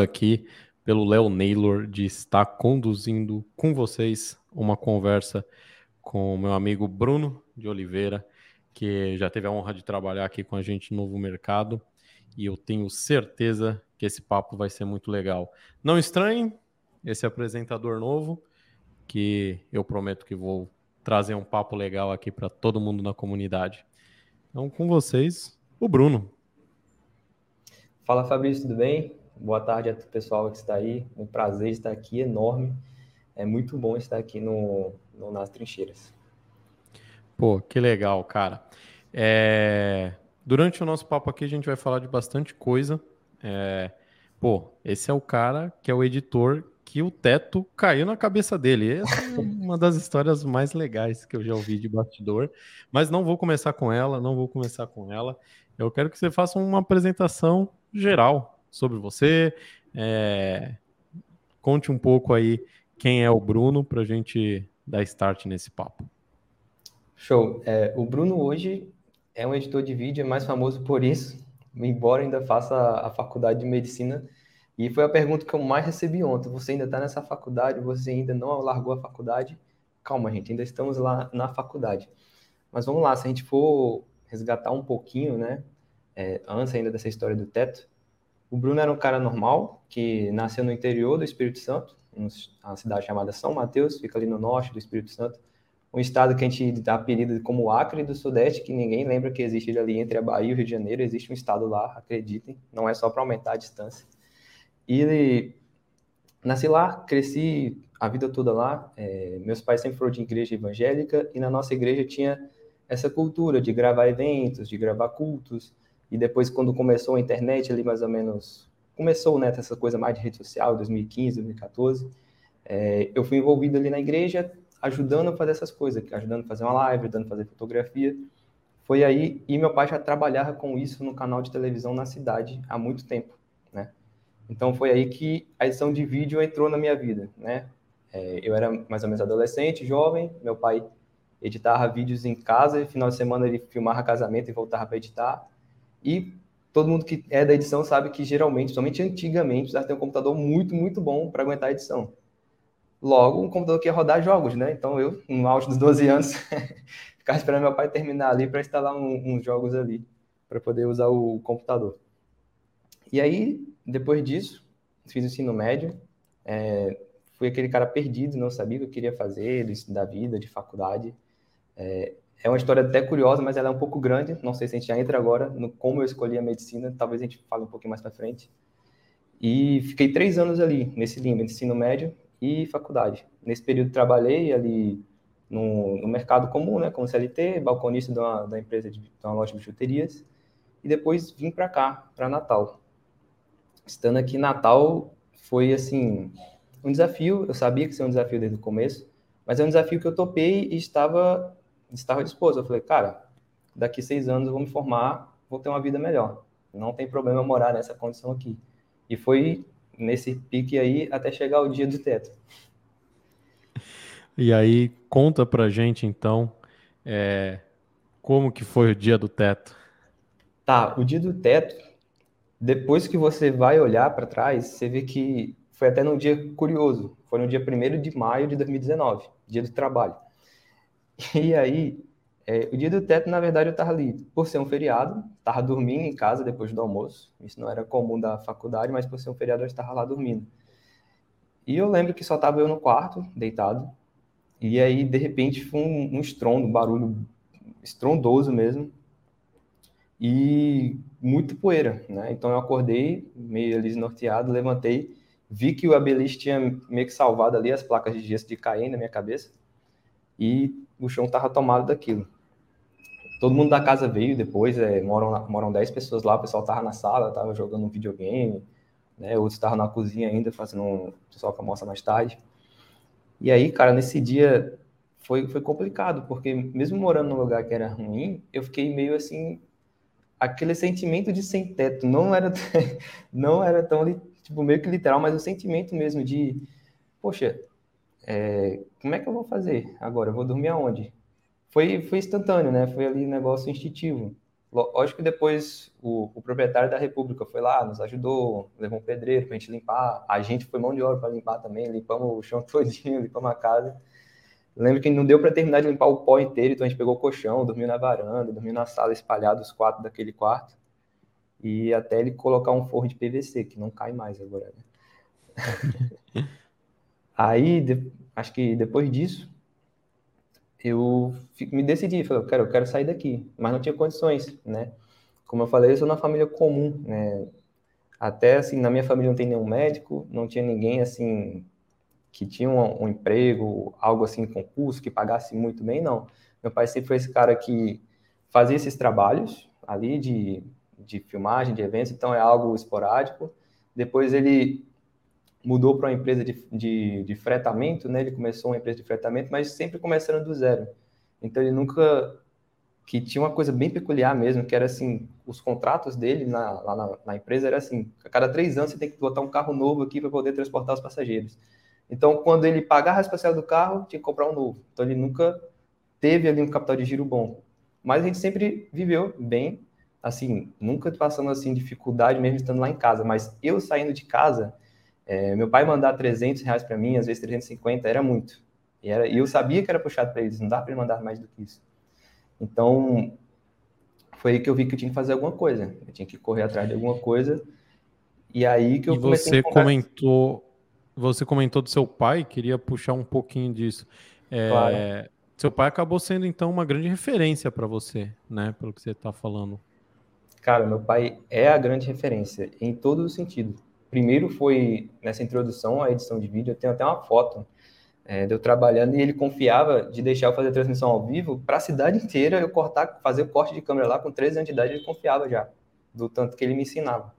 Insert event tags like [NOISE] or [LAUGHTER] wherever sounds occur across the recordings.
aqui pelo Léo Naylor de estar conduzindo com vocês uma conversa com o meu amigo Bruno de Oliveira, que já teve a honra de trabalhar aqui com a gente no Novo Mercado, e eu tenho certeza que esse papo vai ser muito legal. Não estranhem esse apresentador novo, que eu prometo que vou trazer um papo legal aqui para todo mundo na comunidade. Então, com vocês, o Bruno. Fala Fabrício, tudo bem? Boa tarde a todo pessoal que está aí. Um prazer estar aqui, enorme. É muito bom estar aqui no, no Nas Trincheiras. Pô, que legal, cara. É... Durante o nosso papo aqui, a gente vai falar de bastante coisa. É... Pô, esse é o cara que é o editor que o teto caiu na cabeça dele. Essa é uma das histórias mais legais que eu já ouvi de bastidor. Mas não vou começar com ela, não vou começar com ela. Eu quero que você faça uma apresentação geral sobre você. É... Conte um pouco aí quem é o Bruno para a gente dar start nesse papo. Show. É, o Bruno hoje é um editor de vídeo, é mais famoso por isso, embora ainda faça a faculdade de medicina. E foi a pergunta que eu mais recebi ontem. Você ainda está nessa faculdade? Você ainda não largou a faculdade? Calma, gente, ainda estamos lá na faculdade. Mas vamos lá, se a gente for resgatar um pouquinho, né? É, antes ainda dessa história do teto, o Bruno era um cara normal, que nasceu no interior do Espírito Santo, uma cidade chamada São Mateus, fica ali no norte do Espírito Santo. Um estado que a gente dá apelido como Acre do Sudeste, que ninguém lembra que existe ali entre a Bahia e o Rio de Janeiro. Existe um estado lá, acreditem, não é só para aumentar a distância. E ele, nasci lá, cresci a vida toda lá. É, meus pais sempre foram de igreja evangélica e na nossa igreja tinha essa cultura de gravar eventos, de gravar cultos. E depois, quando começou a internet, ali mais ou menos, começou né, essa coisa mais de rede social, 2015, 2014, é, eu fui envolvido ali na igreja, ajudando a fazer essas coisas, ajudando a fazer uma live, ajudando a fazer fotografia. Foi aí, e meu pai já trabalhava com isso no canal de televisão na cidade há muito tempo, né? Então foi aí que a edição de vídeo entrou na minha vida, né? É, eu era mais ou menos adolescente, jovem, meu pai editava vídeos em casa, e final de semana ele filmava casamento e voltava para editar. E todo mundo que é da edição sabe que geralmente, somente antigamente, precisava ter um computador muito, muito bom para aguentar a edição. Logo, um computador que ia rodar jogos, né? Então eu, no auge dos 12 anos, [LAUGHS] ficava esperando meu pai terminar ali para instalar um, uns jogos ali, para poder usar o computador. E aí, depois disso, fiz o ensino médio, é, fui aquele cara perdido, não sabia o que eu queria fazer, da vida, de faculdade. É, é uma história até curiosa, mas ela é um pouco grande. Não sei se a gente já entra agora no como eu escolhi a medicina. Talvez a gente fale um pouquinho mais para frente. E fiquei três anos ali, nesse limbo, ensino médio e faculdade. Nesse período trabalhei ali no, no mercado comum, né, como CLT, balconista de uma, da empresa de, de uma loja de bijuterias. E depois vim para cá, para Natal. Estando aqui Natal foi assim um desafio. Eu sabia que seria um desafio desde o começo, mas é um desafio que eu topei e estava estava disposto. Eu falei, cara, daqui seis anos eu vou me formar, vou ter uma vida melhor. Não tem problema morar nessa condição aqui. E foi nesse pique aí até chegar o dia do teto. E aí, conta pra gente então, é, como que foi o dia do teto? Tá, o dia do teto, depois que você vai olhar para trás, você vê que foi até num dia curioso. Foi no dia 1 de maio de 2019, dia do trabalho. E aí, é, o dia do teto, na verdade, eu estava ali, por ser um feriado, estava dormindo em casa depois do almoço. Isso não era comum da faculdade, mas por ser um feriado eu estava lá dormindo. E eu lembro que só estava eu no quarto, deitado. E aí, de repente, foi um, um estrondo, um barulho estrondoso mesmo. E muito poeira, né? Então eu acordei, meio ali desnorteado, levantei, vi que o Abelis tinha meio que salvado ali as placas de gesso de cair na minha cabeça. E o chão estava tomado daquilo. Todo mundo da casa veio depois, é, moram, moram 10 pessoas lá, o pessoal estava na sala, estava jogando um videogame, né, outros estavam na cozinha ainda, fazendo um pessoal que almoça mais tarde. E aí, cara, nesse dia foi, foi complicado, porque mesmo morando num lugar que era ruim, eu fiquei meio assim, aquele sentimento de sem teto, não era, [LAUGHS] não era tão, tipo, meio que literal, mas o sentimento mesmo de, poxa, é, como é que eu vou fazer agora? Eu vou dormir aonde? Foi, foi instantâneo, né? Foi ali um negócio instintivo. Lógico que depois o, o, proprietário da República foi lá, nos ajudou, levou um pedreiro para a gente limpar. A gente foi mão de obra para limpar também, limpamos o chão [LAUGHS] todinho, limpamos a casa. lembro que não deu para terminar de limpar o pó inteiro, então a gente pegou o colchão, dormiu na varanda, dormiu na sala, espalhado os quatro daquele quarto. E até ele colocar um forro de PVC, que não cai mais agora. Né? [LAUGHS] Aí, acho que depois disso, eu me decidi, falei, quero, eu quero sair daqui, mas não tinha condições, né? Como eu falei, eu sou uma família comum, né? Até assim, na minha família não tem nenhum médico, não tinha ninguém assim que tinha um, um emprego, algo assim, concurso, que pagasse muito bem, não. Meu pai sempre foi esse cara que fazia esses trabalhos ali de, de filmagem, de eventos, então é algo esporádico. Depois ele mudou para uma empresa de, de, de, fretamento, né? Ele começou uma empresa de fretamento, mas sempre começando do zero. Então ele nunca que tinha uma coisa bem peculiar mesmo, que era assim, os contratos dele na, lá na, na, empresa era assim, a cada três anos você tem que botar um carro novo aqui para poder transportar os passageiros. Então, quando ele pagava a especial do carro, tinha que comprar um novo. Então, ele nunca teve ali um capital de giro bom. Mas a gente sempre viveu bem, assim, nunca passando assim dificuldade mesmo estando lá em casa. Mas eu saindo de casa, é, meu pai mandar 300 reais para mim, às vezes 350, era muito. E, era, e eu sabia que era puxado para eles, não dá para ele mandar mais do que isso. Então, foi aí que eu vi que eu tinha que fazer alguma coisa. Eu tinha que correr atrás de alguma coisa. E aí que eu e você a comentou, você comentou do seu pai, queria puxar um pouquinho disso. É, claro. Seu pai acabou sendo então uma grande referência para você, né? Pelo que você está falando. Cara, meu pai é a grande referência em todo o sentido primeiro foi nessa introdução à edição de vídeo, eu tenho até uma foto é, de eu trabalhando e ele confiava de deixar eu fazer a transmissão ao vivo para a cidade inteira, eu cortar, fazer o corte de câmera lá com 13 anos de idade, ele confiava já, do tanto que ele me ensinava.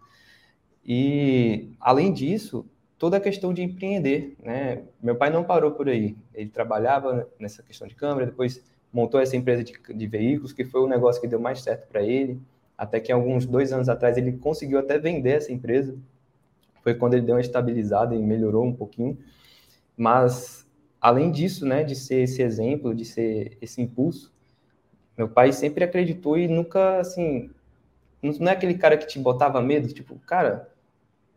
E, além disso, toda a questão de empreender, né? Meu pai não parou por aí, ele trabalhava nessa questão de câmera, depois montou essa empresa de, de veículos, que foi o negócio que deu mais certo para ele, até que alguns dois anos atrás ele conseguiu até vender essa empresa, foi quando ele deu uma estabilizada e melhorou um pouquinho. Mas, além disso, né, de ser esse exemplo, de ser esse impulso, meu pai sempre acreditou e nunca, assim, não é aquele cara que te botava medo, tipo, cara,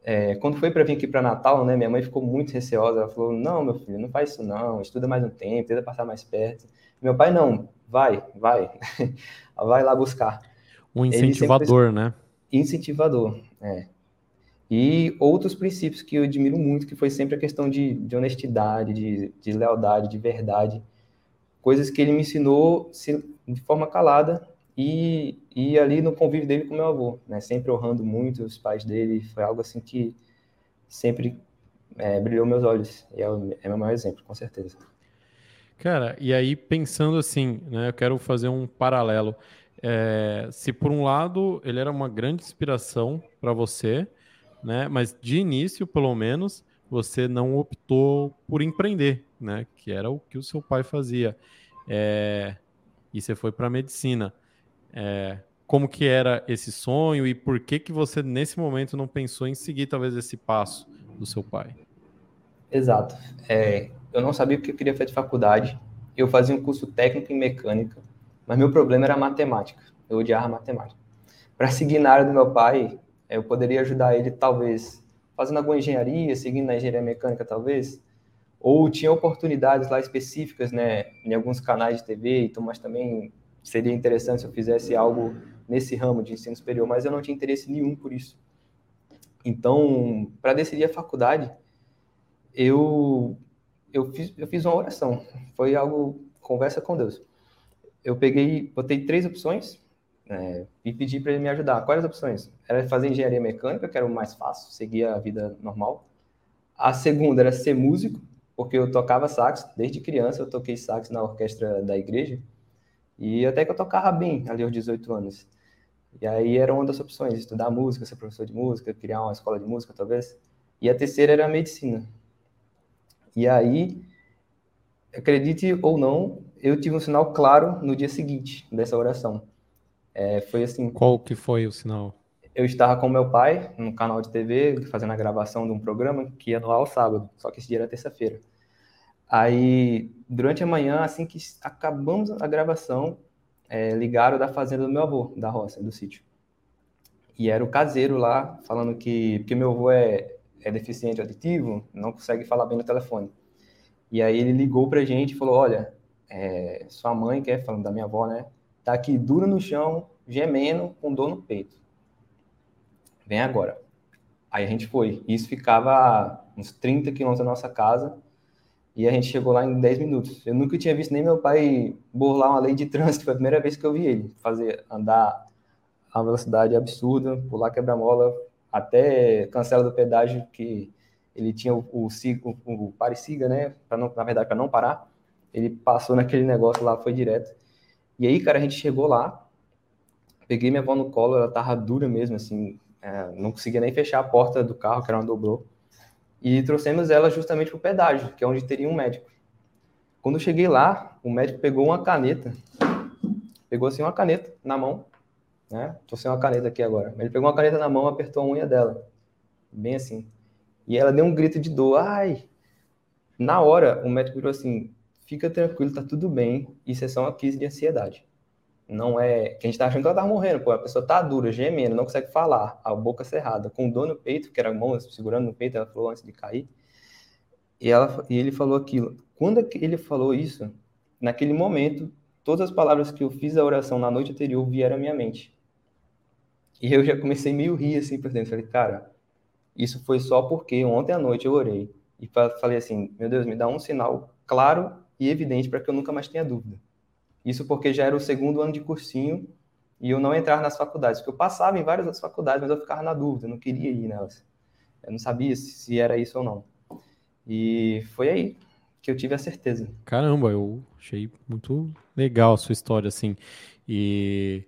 é, quando foi para vir aqui para Natal, né, minha mãe ficou muito receosa, ela falou, não, meu filho, não faz isso não, estuda mais um tempo, tenta passar mais perto. Meu pai, não, vai, vai, [LAUGHS] vai lá buscar. Um incentivador, sempre... né? Incentivador, é. E outros princípios que eu admiro muito, que foi sempre a questão de, de honestidade, de, de, lealdade, de verdade. Coisas que ele me ensinou de forma calada e, e ali no convívio dele com meu avô, né? Sempre honrando muito os pais dele. Foi algo assim que sempre é, brilhou meus olhos. E é o, é meu maior exemplo, com certeza. Cara, e aí pensando assim, né? Eu quero fazer um paralelo. É, se por um lado ele era uma grande inspiração para você, né? Mas de início, pelo menos, você não optou por empreender, né? Que era o que o seu pai fazia. É... E você foi para medicina. É... Como que era esse sonho e por que que você nesse momento não pensou em seguir talvez esse passo do seu pai? Exato. É, eu não sabia o que eu queria fazer de faculdade. Eu fazia um curso técnico em mecânica, mas meu problema era matemática. Eu odiava matemática. Para seguir na área do meu pai, eu poderia ajudar ele, talvez, fazendo alguma engenharia, seguindo na engenharia mecânica, talvez. Ou tinha oportunidades lá específicas, né, em alguns canais de TV, então, mas também seria interessante se eu fizesse algo nesse ramo de ensino superior, mas eu não tinha interesse nenhum por isso. Então, para decidir a faculdade, eu, eu, fiz, eu fiz uma oração. Foi algo, conversa com Deus. Eu peguei, botei três opções é, e pedi para ele me ajudar. Quais as opções? Era fazer engenharia mecânica, que era o mais fácil, seguir a vida normal. A segunda era ser músico, porque eu tocava sax desde criança, eu toquei sax na orquestra da igreja, e até que eu tocava bem ali aos 18 anos. E aí era uma das opções, estudar música, ser professor de música, criar uma escola de música, talvez. E a terceira era a medicina. E aí, acredite ou não, eu tive um sinal claro no dia seguinte dessa oração. É, foi assim. Qual que foi o sinal? Eu estava com meu pai no canal de TV, fazendo a gravação de um programa que ia no ar ao sábado, só que esse dia era terça-feira. Aí, durante a manhã, assim que acabamos a gravação, é, ligaram da fazenda do meu avô, da roça, do sítio. E era o caseiro lá, falando que, porque meu avô é, é deficiente auditivo, não consegue falar bem no telefone. E aí ele ligou pra gente e falou, olha, é, sua mãe, que é falando da minha avó, né, tá aqui dura no chão, gemendo, com dor no peito. Vem agora. Aí a gente foi. Isso ficava uns 30 quilômetros da nossa casa. E a gente chegou lá em 10 minutos. Eu nunca tinha visto nem meu pai burlar uma lei de trânsito. Foi a primeira vez que eu vi ele fazer andar a uma velocidade absurda, pular quebra-mola, até cancela do pedágio, que ele tinha o, o, o, o pare-siga, né? Pra não, na verdade, para não parar. Ele passou naquele negócio lá, foi direto. E aí, cara, a gente chegou lá, peguei minha avó no colo, ela tava dura mesmo, assim, é, não conseguia nem fechar a porta do carro, que era uma dobrou. E trouxemos ela justamente para o pedágio, que é onde teria um médico. Quando eu cheguei lá, o médico pegou uma caneta, pegou assim uma caneta na mão, né? Tô sem uma caneta aqui agora. Ele pegou uma caneta na mão, apertou a unha dela, bem assim. E ela deu um grito de dor, ai! Na hora, o médico virou assim: fica tranquilo, tá tudo bem, isso é só uma crise de ansiedade. Não é. Que a gente tá achando que ela tá morrendo, pô. A pessoa tá dura, gemendo, não consegue falar, a boca cerrada, com dor no peito, que era a mão segurando no peito, ela falou antes de cair. E, ela, e ele falou aquilo. Quando ele falou isso, naquele momento, todas as palavras que eu fiz a oração na noite anterior vieram à minha mente. E eu já comecei meio rir assim por dentro. Falei, cara, isso foi só porque ontem à noite eu orei. E falei assim, meu Deus, me dá um sinal claro e evidente para que eu nunca mais tenha dúvida. Isso porque já era o segundo ano de cursinho e eu não entrar nas faculdades, porque eu passava em várias faculdades, mas eu ficava na dúvida, eu não queria ir nelas. Eu não sabia se era isso ou não. E foi aí que eu tive a certeza. Caramba, eu achei muito legal a sua história, assim. E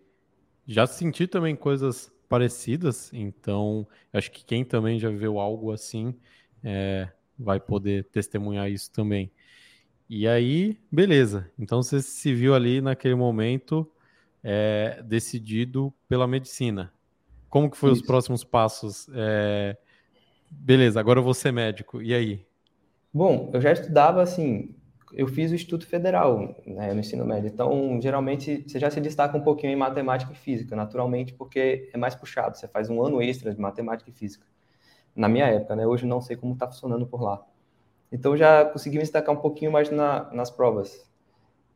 já senti também coisas parecidas, então acho que quem também já viveu algo assim é, vai poder testemunhar isso também. E aí, beleza. Então você se viu ali naquele momento é, decidido pela medicina. Como que foi Isso. os próximos passos? É, beleza, agora eu vou ser médico. E aí? Bom, eu já estudava assim. Eu fiz o Instituto Federal né, no ensino médio. Então, geralmente, você já se destaca um pouquinho em matemática e física, naturalmente, porque é mais puxado. Você faz um ano extra de matemática e física. Na minha época, né? Hoje não sei como está funcionando por lá. Então já consegui me destacar um pouquinho mais na, nas provas.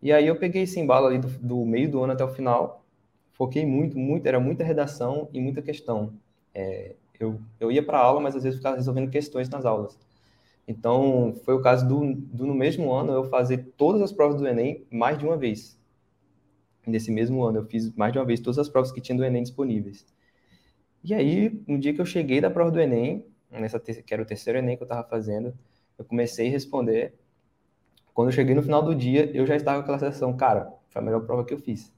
E aí eu peguei esse embalo ali do, do, meio do ano até o final, foquei muito, muito, era muita redação e muita questão. É, eu, eu ia para aula, mas às vezes ficava resolvendo questões nas aulas. Então, foi o caso do, do, no mesmo ano, eu fazer todas as provas do Enem mais de uma vez. Nesse mesmo ano, eu fiz mais de uma vez todas as provas que tinha do Enem disponíveis. E aí, no dia que eu cheguei da prova do Enem, nessa que era o terceiro Enem que eu estava fazendo, eu comecei a responder. Quando eu cheguei no final do dia, eu já estava com aquela sensação, cara, foi a melhor prova que eu fiz.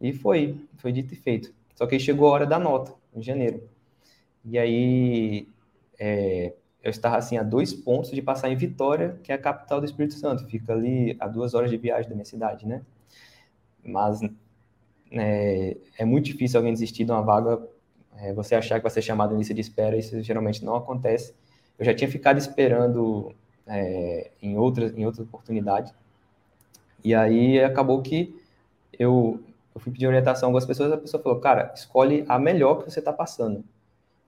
E foi, foi dito e feito. Só que aí chegou a hora da nota, em janeiro. E aí é, eu estava assim a dois pontos de passar em Vitória, que é a capital do Espírito Santo. Fica ali a duas horas de viagem da minha cidade, né? Mas é, é muito difícil alguém desistir de uma vaga, é, você achar que vai ser chamado em lista de espera, isso geralmente não acontece. Eu já tinha ficado esperando é, em outras em outra oportunidade. E aí acabou que eu, eu fui pedir orientação a algumas pessoas, a pessoa falou, cara, escolhe a melhor que você está passando.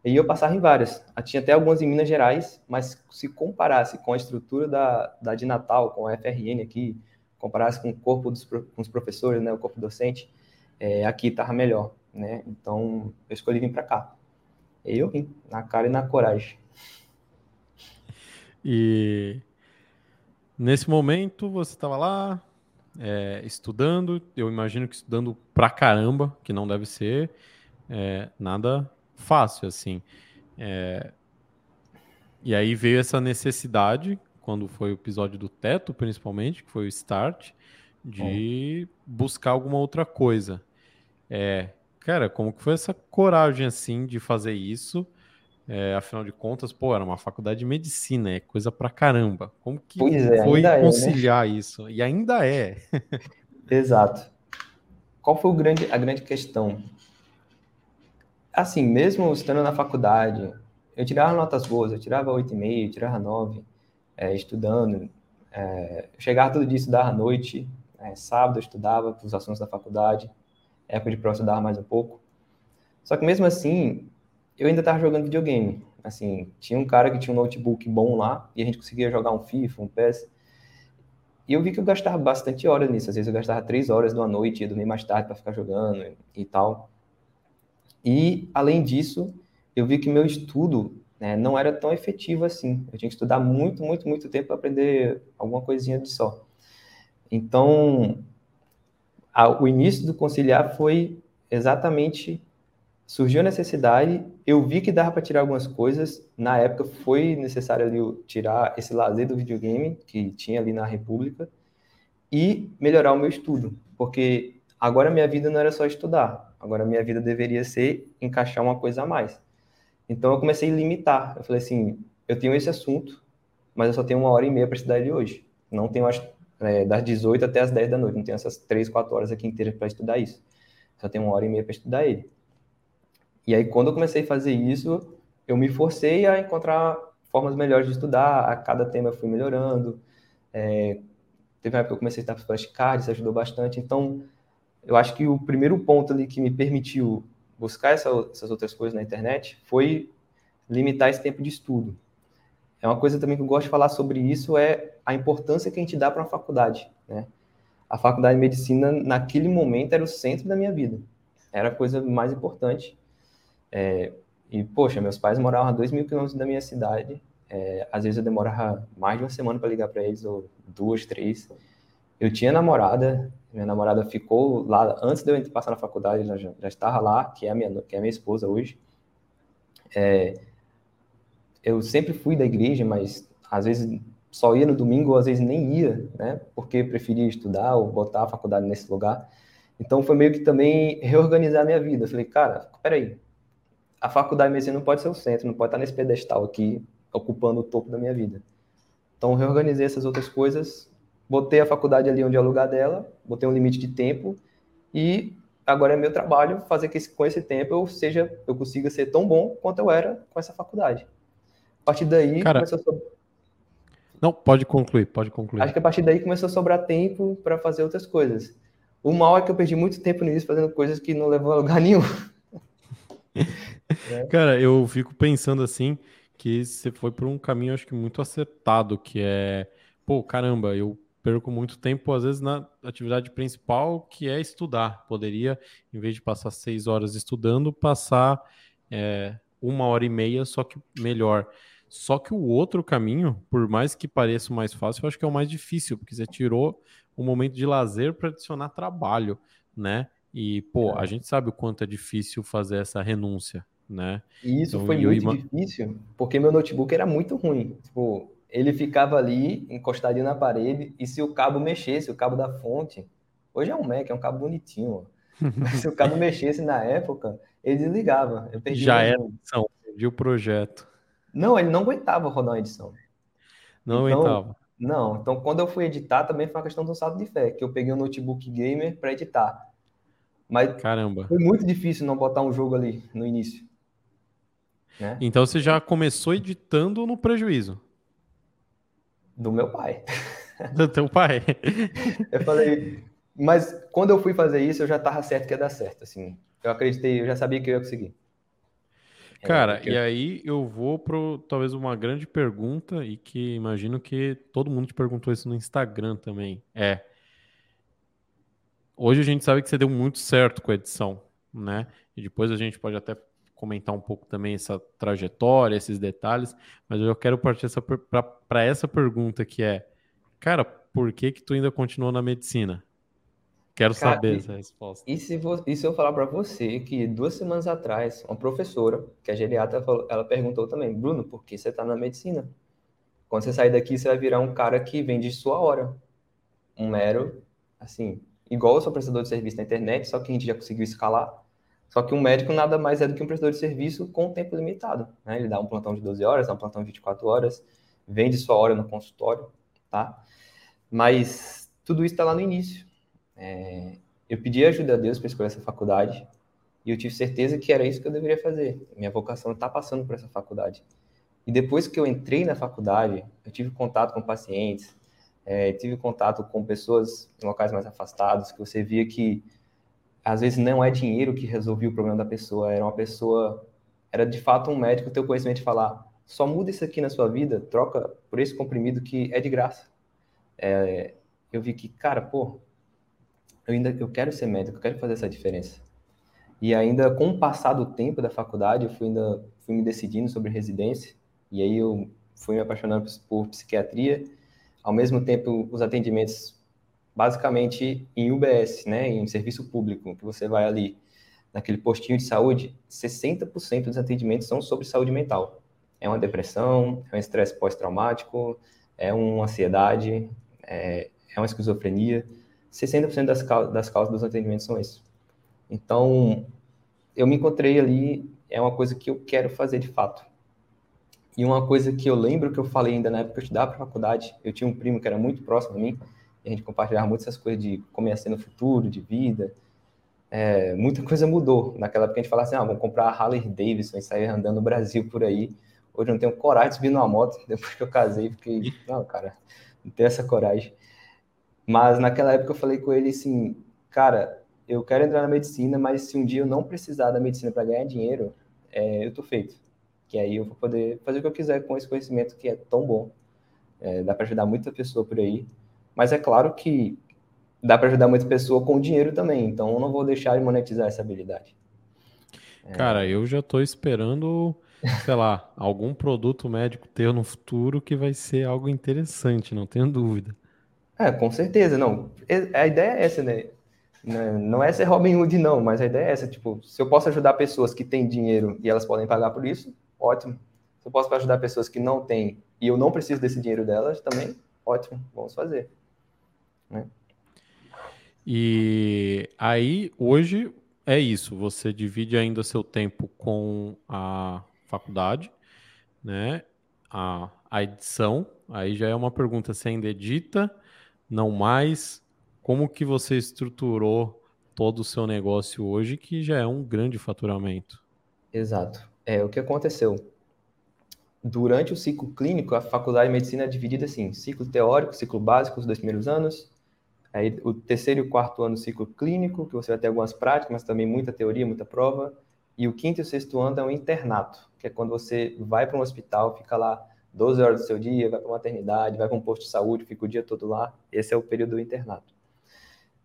E eu passava em várias. Tinha até algumas em Minas Gerais, mas se comparasse com a estrutura da, da de Natal, com a FRN aqui, comparasse com o corpo dos com os professores, né, o corpo docente, é, aqui estava melhor, né? Então eu escolhi vir para cá. E eu vim, na cara e na coragem. E nesse momento você estava lá é, estudando, eu imagino que estudando pra caramba, que não deve ser é, nada fácil assim. É, e aí veio essa necessidade, quando foi o episódio do teto, principalmente, que foi o start, de buscar alguma outra coisa. É, cara, como que foi essa coragem assim de fazer isso? É, afinal de contas, pô, era uma faculdade de medicina, é coisa pra caramba. Como que é, foi conciliar é, né? isso? E ainda é. [LAUGHS] Exato. Qual foi grande, a grande questão? Assim, mesmo estando na faculdade, eu tirava notas boas, eu tirava 8,5, tirava 9, é, estudando. É, eu chegava todo dia estudar à noite, É, sábado eu estudava os assuntos da faculdade, época de prova eu estudava mais um pouco. Só que mesmo assim, eu ainda estava jogando videogame. Assim, tinha um cara que tinha um notebook bom lá e a gente conseguia jogar um FIFA, um PES. E eu vi que eu gastava bastante horas nisso. Às vezes eu gastava três horas de uma noite, ia dormir mais tarde para ficar jogando e tal. E, além disso, eu vi que meu estudo né, não era tão efetivo assim. Eu tinha que estudar muito, muito, muito tempo para aprender alguma coisinha de só. Então, a, o início do conciliar foi exatamente surgiu a necessidade, eu vi que dava para tirar algumas coisas. Na época foi necessário ali tirar esse lazer do videogame que tinha ali na República e melhorar o meu estudo, porque agora minha vida não era só estudar, agora minha vida deveria ser encaixar uma coisa a mais. Então eu comecei a limitar. Eu falei assim, eu tenho esse assunto, mas eu só tenho uma hora e meia para estudar ele hoje. Não tenho as, é, das 18 até as 10 da noite, não tenho essas 3, 4 horas aqui inteiras para estudar isso. Só tenho uma hora e meia para estudar ele. E aí, quando eu comecei a fazer isso, eu me forcei a encontrar formas melhores de estudar, a cada tema eu fui melhorando. É, teve uma época que eu comecei a estar flashcards, isso ajudou bastante. Então, eu acho que o primeiro ponto ali que me permitiu buscar essa, essas outras coisas na internet foi limitar esse tempo de estudo. É uma coisa também que eu gosto de falar sobre isso, é a importância que a gente dá para uma faculdade, né? A faculdade de medicina, naquele momento, era o centro da minha vida. Era a coisa mais importante. É, e, poxa, meus pais moravam a dois mil quilômetros da minha cidade. É, às vezes eu demorava mais de uma semana para ligar para eles, ou duas, três. Eu tinha namorada, minha namorada ficou lá antes de eu passar na faculdade, ela já, já estava lá, que é a minha, que é a minha esposa hoje. É, eu sempre fui da igreja, mas às vezes só ia no domingo, ou às vezes nem ia, né? Porque preferia estudar ou botar a faculdade nesse lugar. Então foi meio que também reorganizar a minha vida. Eu falei, cara, peraí, a faculdade de medicina não pode ser o centro, não pode estar nesse pedestal aqui, ocupando o topo da minha vida. Então, reorganizei essas outras coisas, botei a faculdade ali onde é o lugar dela, botei um limite de tempo e agora é meu trabalho fazer que com esse tempo eu seja, eu consiga ser tão bom quanto eu era com essa faculdade. A partir daí Cara, começou a. Não, pode concluir, pode concluir. Acho que a partir daí começou a sobrar tempo para fazer outras coisas. O mal é que eu perdi muito tempo nisso fazendo coisas que não levam a lugar nenhum. [LAUGHS] É. Cara, eu fico pensando assim que você foi por um caminho, acho que muito acertado, que é, pô, caramba, eu perco muito tempo, às vezes, na atividade principal, que é estudar. Poderia, em vez de passar seis horas estudando, passar é, uma hora e meia, só que melhor. Só que o outro caminho, por mais que pareça mais fácil, eu acho que é o mais difícil, porque você tirou um momento de lazer para adicionar trabalho, né? E, pô, é. a gente sabe o quanto é difícil fazer essa renúncia, né? E isso então, foi muito ima... difícil, porque meu notebook era muito ruim. Tipo, ele ficava ali, encostadinho na parede, e se o cabo mexesse, o cabo da fonte, hoje é um Mac, é um cabo bonitinho, [LAUGHS] mas se o cabo mexesse na época, ele desligava. Já era edição, perdi o projeto. Não, ele não aguentava rodar uma edição. Não então, aguentava. Não, então quando eu fui editar também foi uma questão do salto de fé, que eu peguei um notebook gamer para editar. Mas Caramba. foi muito difícil não botar um jogo ali no início. Né? Então você já começou editando no prejuízo? Do meu pai. [LAUGHS] Do teu pai. [LAUGHS] eu falei, mas quando eu fui fazer isso, eu já estava certo que ia dar certo, assim. Eu acreditei, eu já sabia que eu ia conseguir. É, Cara, é, e eu... aí eu vou para talvez uma grande pergunta e que imagino que todo mundo te perguntou isso no Instagram também. É, hoje a gente sabe que você deu muito certo com a edição, né? E depois a gente pode até comentar um pouco também essa trajetória, esses detalhes, mas eu quero partir para essa pergunta que é, cara, por que que tu ainda continuou na medicina? Quero cara, saber e, essa resposta. E se, vo, e se eu falar para você que duas semanas atrás, uma professora, que é geriatra, ela perguntou também, Bruno, por que você está na medicina? Quando você sair daqui, você vai virar um cara que vende sua hora. Um mero, assim, igual eu sou prestador de serviço na internet, só que a gente já conseguiu escalar. Só que um médico nada mais é do que um prestador de serviço com tempo limitado. Né? Ele dá um plantão de 12 horas, dá um plantão de 24 horas, vende sua hora no consultório, tá? Mas tudo isso está lá no início. É... eu pedi ajuda a Deus para escolher essa faculdade e eu tive certeza que era isso que eu deveria fazer. Minha vocação está passando por essa faculdade. E depois que eu entrei na faculdade, eu tive contato com pacientes, é, tive contato com pessoas em locais mais afastados, que você via que às vezes não é dinheiro que resolvia o problema da pessoa, era uma pessoa, era de fato um médico ter o conhecimento de falar, só muda isso aqui na sua vida, troca por esse comprimido que é de graça. É, eu vi que, cara, pô, eu ainda eu quero ser médico, eu quero fazer essa diferença. E ainda com o passar do tempo da faculdade, eu fui ainda fui me decidindo sobre residência, e aí eu fui me apaixonando por psiquiatria. Ao mesmo tempo, os atendimentos basicamente em UBS, né, em serviço público, que você vai ali naquele postinho de saúde, 60% dos atendimentos são sobre saúde mental. É uma depressão, é um estresse pós-traumático, é uma ansiedade, é, é uma esquizofrenia. 60% das, das causas dos atendimentos são isso. Então, eu me encontrei ali, é uma coisa que eu quero fazer de fato. E uma coisa que eu lembro que eu falei ainda na época que eu estudava para faculdade, eu tinha um primo que era muito próximo a mim, a gente compartilhava muito essas coisas de como no futuro, de vida. É, muita coisa mudou. Naquela época a gente falava assim, ah, vamos comprar a Harley Davidson e sair andando no Brasil por aí. Hoje eu não tenho coragem de subir numa moto, [LAUGHS] depois que eu casei, fiquei, não, cara, não tenho essa coragem. Mas naquela época eu falei com ele assim, cara, eu quero entrar na medicina, mas se um dia eu não precisar da medicina para ganhar dinheiro, é, eu tô feito. Que aí eu vou poder fazer o que eu quiser com esse conhecimento que é tão bom. É, dá para ajudar muita pessoa por aí. Mas é claro que dá para ajudar muita pessoa com dinheiro também, então eu não vou deixar de monetizar essa habilidade. É... Cara, eu já estou esperando, sei lá, [LAUGHS] algum produto médico ter no futuro que vai ser algo interessante, não tenho dúvida. É, com certeza, não. A ideia é essa, né? Não é ser Robin Hood, não, mas a ideia é essa, tipo, se eu posso ajudar pessoas que têm dinheiro e elas podem pagar por isso, ótimo. Se eu posso ajudar pessoas que não têm e eu não preciso desse dinheiro delas, também, ótimo, vamos fazer. Né? E aí, hoje é isso. Você divide ainda seu tempo com a faculdade, né? A, a edição. Aí já é uma pergunta se ainda edita, não mais. Como que você estruturou todo o seu negócio hoje, que já é um grande faturamento? Exato. É o que aconteceu. Durante o ciclo clínico, a faculdade de medicina é dividida assim: ciclo teórico, ciclo básico, os dois primeiros anos, Aí, o terceiro e o quarto ano, ciclo clínico, que você vai ter algumas práticas, mas também muita teoria, muita prova. E o quinto e o sexto ano é um internato, que é quando você vai para um hospital, fica lá 12 horas do seu dia, vai para uma maternidade, vai para um posto de saúde, fica o dia todo lá. Esse é o período do internato.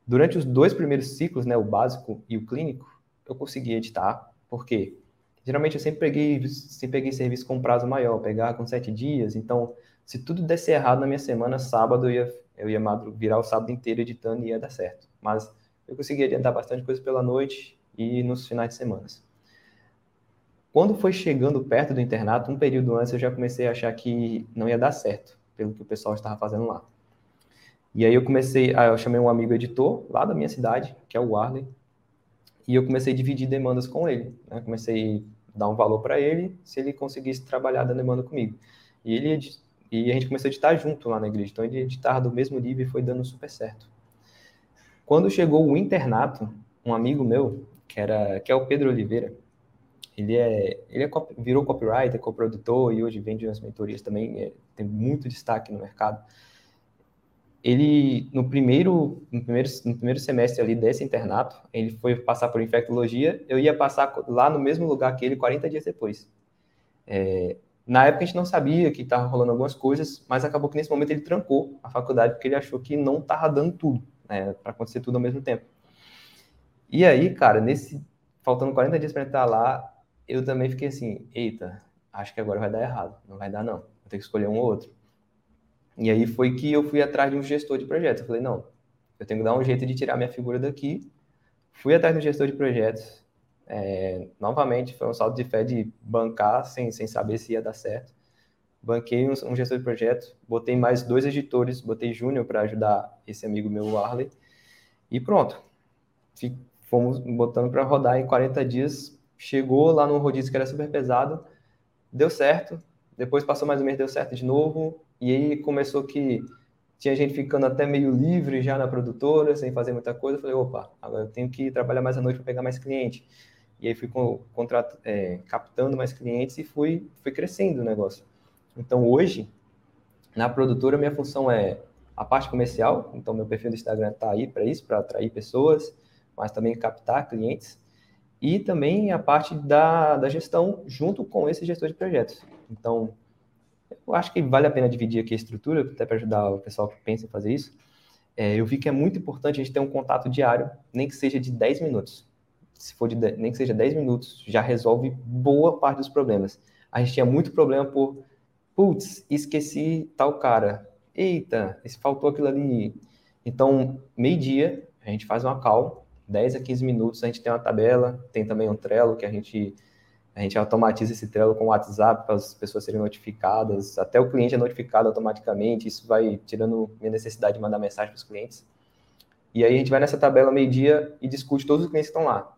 Durante os dois primeiros ciclos, né, o básico e o clínico, eu consegui editar, porque geralmente eu sempre peguei, sempre peguei serviço com prazo maior, pegar com sete dias, então se tudo desse errado na minha semana, sábado eu ia eu ia virar o sábado inteiro editando e ia dar certo. Mas eu consegui adiantar bastante coisa pela noite e nos finais de semana. Quando foi chegando perto do internato, um período antes, eu já comecei a achar que não ia dar certo, pelo que o pessoal estava fazendo lá. E aí eu comecei, eu chamei um amigo editor lá da minha cidade, que é o Warley, e eu comecei a dividir demandas com ele. Né? Comecei a dar um valor para ele, se ele conseguisse trabalhar da demanda comigo. E ele e a gente começou a editar junto lá na igreja. Então ele editava do mesmo nível e foi dando super certo. Quando chegou o internato, um amigo meu, que era que é o Pedro Oliveira, ele é ele é, virou copywriter, coprodutor e hoje vende umas mentorias também, é, tem muito destaque no mercado. Ele no primeiro no primeiro no primeiro semestre ali desse internato, ele foi passar por infectologia, eu ia passar lá no mesmo lugar que ele 40 dias depois. É, na época a gente não sabia que estava rolando algumas coisas, mas acabou que nesse momento ele trancou a faculdade porque ele achou que não estava dando tudo, né, para acontecer tudo ao mesmo tempo. E aí, cara, nesse faltando 40 dias para entrar lá, eu também fiquei assim, eita, acho que agora vai dar errado, não vai dar não, vou ter que escolher um ou outro. E aí foi que eu fui atrás de um gestor de projetos. Eu falei, não, eu tenho que dar um jeito de tirar minha figura daqui. Fui atrás do gestor de projetos, é, novamente, foi um salto de fé de bancar sem, sem saber se ia dar certo. Banquei um, um gestor de projeto, botei mais dois editores, botei Júnior para ajudar esse amigo meu, Arley, e pronto. Fomos botando para rodar em 40 dias. Chegou lá no rodízio que era super pesado, deu certo. Depois passou mais um mês, deu certo de novo. E aí começou que tinha gente ficando até meio livre já na produtora, sem fazer muita coisa. Eu falei, opa, agora eu tenho que trabalhar mais à noite para pegar mais cliente. E aí fui é, captando mais clientes e fui, fui crescendo o negócio. Então hoje, na produtora, minha função é a parte comercial, então meu perfil do Instagram está aí para isso, para atrair pessoas, mas também captar clientes, e também a parte da, da gestão junto com esse gestor de projetos. Então, eu acho que vale a pena dividir aqui a estrutura, até para ajudar o pessoal que pensa em fazer isso. É, eu vi que é muito importante a gente ter um contato diário, nem que seja de 10 minutos. Se for de 10, nem que seja 10 minutos, já resolve boa parte dos problemas. A gente tinha muito problema por, putz, esqueci tal cara. Eita, faltou aquilo ali. Então, meio-dia, a gente faz uma call, 10 a 15 minutos, a gente tem uma tabela, tem também um Trello que a gente a gente automatiza esse Trello com o WhatsApp para as pessoas serem notificadas, até o cliente é notificado automaticamente, isso vai tirando minha necessidade de mandar mensagem para os clientes. E aí a gente vai nessa tabela meio-dia e discute todos os clientes que estão lá.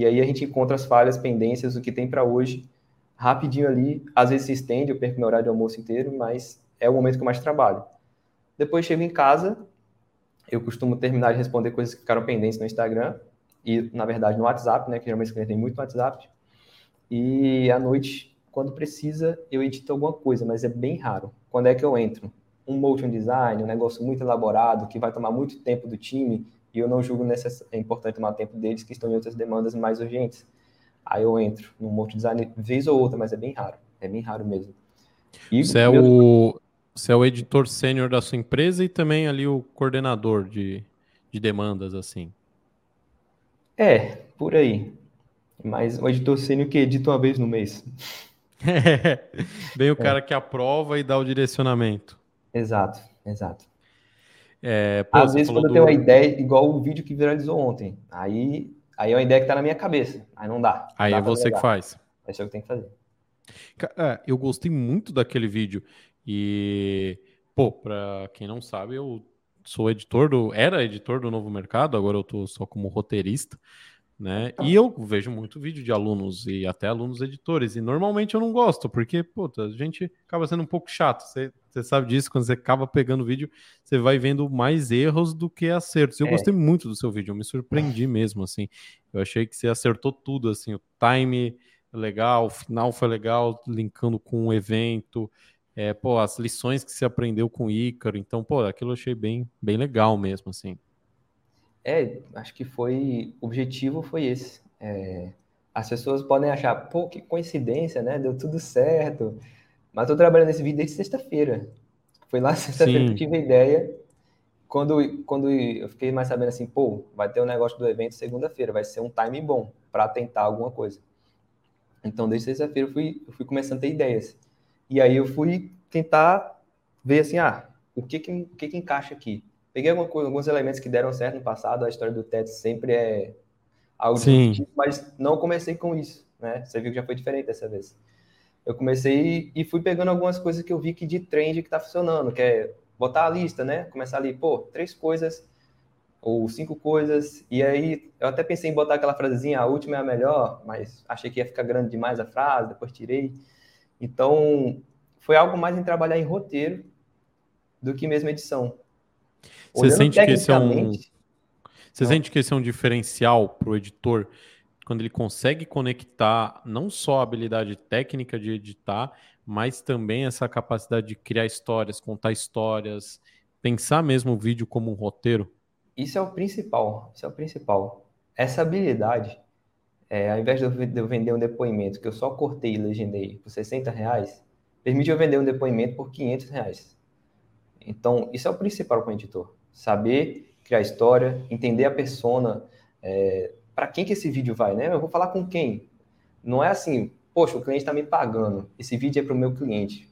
E aí a gente encontra as falhas, pendências, o que tem para hoje, rapidinho ali, às vezes se estende, eu perco meu horário de almoço inteiro, mas é o momento que eu mais trabalho. Depois chego em casa, eu costumo terminar de responder coisas que ficaram pendentes no Instagram, e na verdade no WhatsApp, né, que geralmente clientes têm muito no WhatsApp, e à noite, quando precisa, eu edito alguma coisa, mas é bem raro. Quando é que eu entro? Um motion design, um negócio muito elaborado, que vai tomar muito tempo do time, e eu não julgo necess... é importante tomar tempo deles, que estão em outras demandas mais urgentes. Aí eu entro no motion design vez ou outra, mas é bem raro. É bem raro mesmo. E você, é o... você é o editor sênior da sua empresa e também ali o coordenador de, de demandas, assim. É, por aí. Mas o editor sênior que edita uma vez no mês. [LAUGHS] Bem o é. cara que aprova e dá o direcionamento. Exato, exato. É, pô, Às vezes, quando do... eu tenho uma ideia, igual o vídeo que viralizou ontem, aí, aí é uma ideia que tá na minha cabeça, aí não dá. Não aí dá é você que faz. É isso que tem que fazer. É, eu gostei muito daquele vídeo e, pô, pra quem não sabe, eu sou editor do, era editor do Novo Mercado, agora eu tô só como roteirista né? E eu vejo muito vídeo de alunos e até alunos editores, e normalmente eu não gosto, porque, puta, a gente acaba sendo um pouco chato. Você, você sabe disso, quando você acaba pegando vídeo, você vai vendo mais erros do que acertos. Eu é. gostei muito do seu vídeo, eu me surpreendi mesmo, assim. Eu achei que você acertou tudo, assim, o time legal, o final foi legal, linkando com o evento. É, pô, as lições que você aprendeu com o Ícaro, então, pô, aquilo eu achei bem, bem legal mesmo, assim. É, acho que foi. O objetivo foi esse. É, as pessoas podem achar, pô, que coincidência, né? Deu tudo certo. Mas eu tô trabalhando nesse vídeo desde sexta-feira. Foi lá [LAUGHS] sexta-feira que eu tive a ideia. Quando, quando eu fiquei mais sabendo assim, pô, vai ter um negócio do evento segunda-feira, vai ser um time bom para tentar alguma coisa. Então, desde sexta-feira eu fui, eu fui começando a ter ideias. E aí eu fui tentar ver assim, ah, o que que, o que, que encaixa aqui? Peguei alguns elementos que deram certo no passado, a história do teto sempre é algo Sim. mas não comecei com isso, né? Você viu que já foi diferente dessa vez. Eu comecei e fui pegando algumas coisas que eu vi que de trend que tá funcionando, que é botar a lista, né? Começar ali, pô, três coisas ou cinco coisas, e aí eu até pensei em botar aquela frasezinha, a última é a melhor, mas achei que ia ficar grande demais a frase, depois tirei. Então, foi algo mais em trabalhar em roteiro do que mesmo edição. Você sente que esse é um. Você sente que esse é um diferencial para o editor quando ele consegue conectar não só a habilidade técnica de editar, mas também essa capacidade de criar histórias, contar histórias, pensar mesmo o vídeo como um roteiro? Isso é o principal. Isso é o principal. Essa habilidade, é, ao invés de eu vender um depoimento que eu só cortei e legendei por 60 reais, permite eu vender um depoimento por 500 reais. Então, isso é o principal para o editor saber criar história, entender a persona, é, para quem que esse vídeo vai, né? Eu vou falar com quem? Não é assim, poxa, o cliente está me pagando, esse vídeo é para o meu cliente.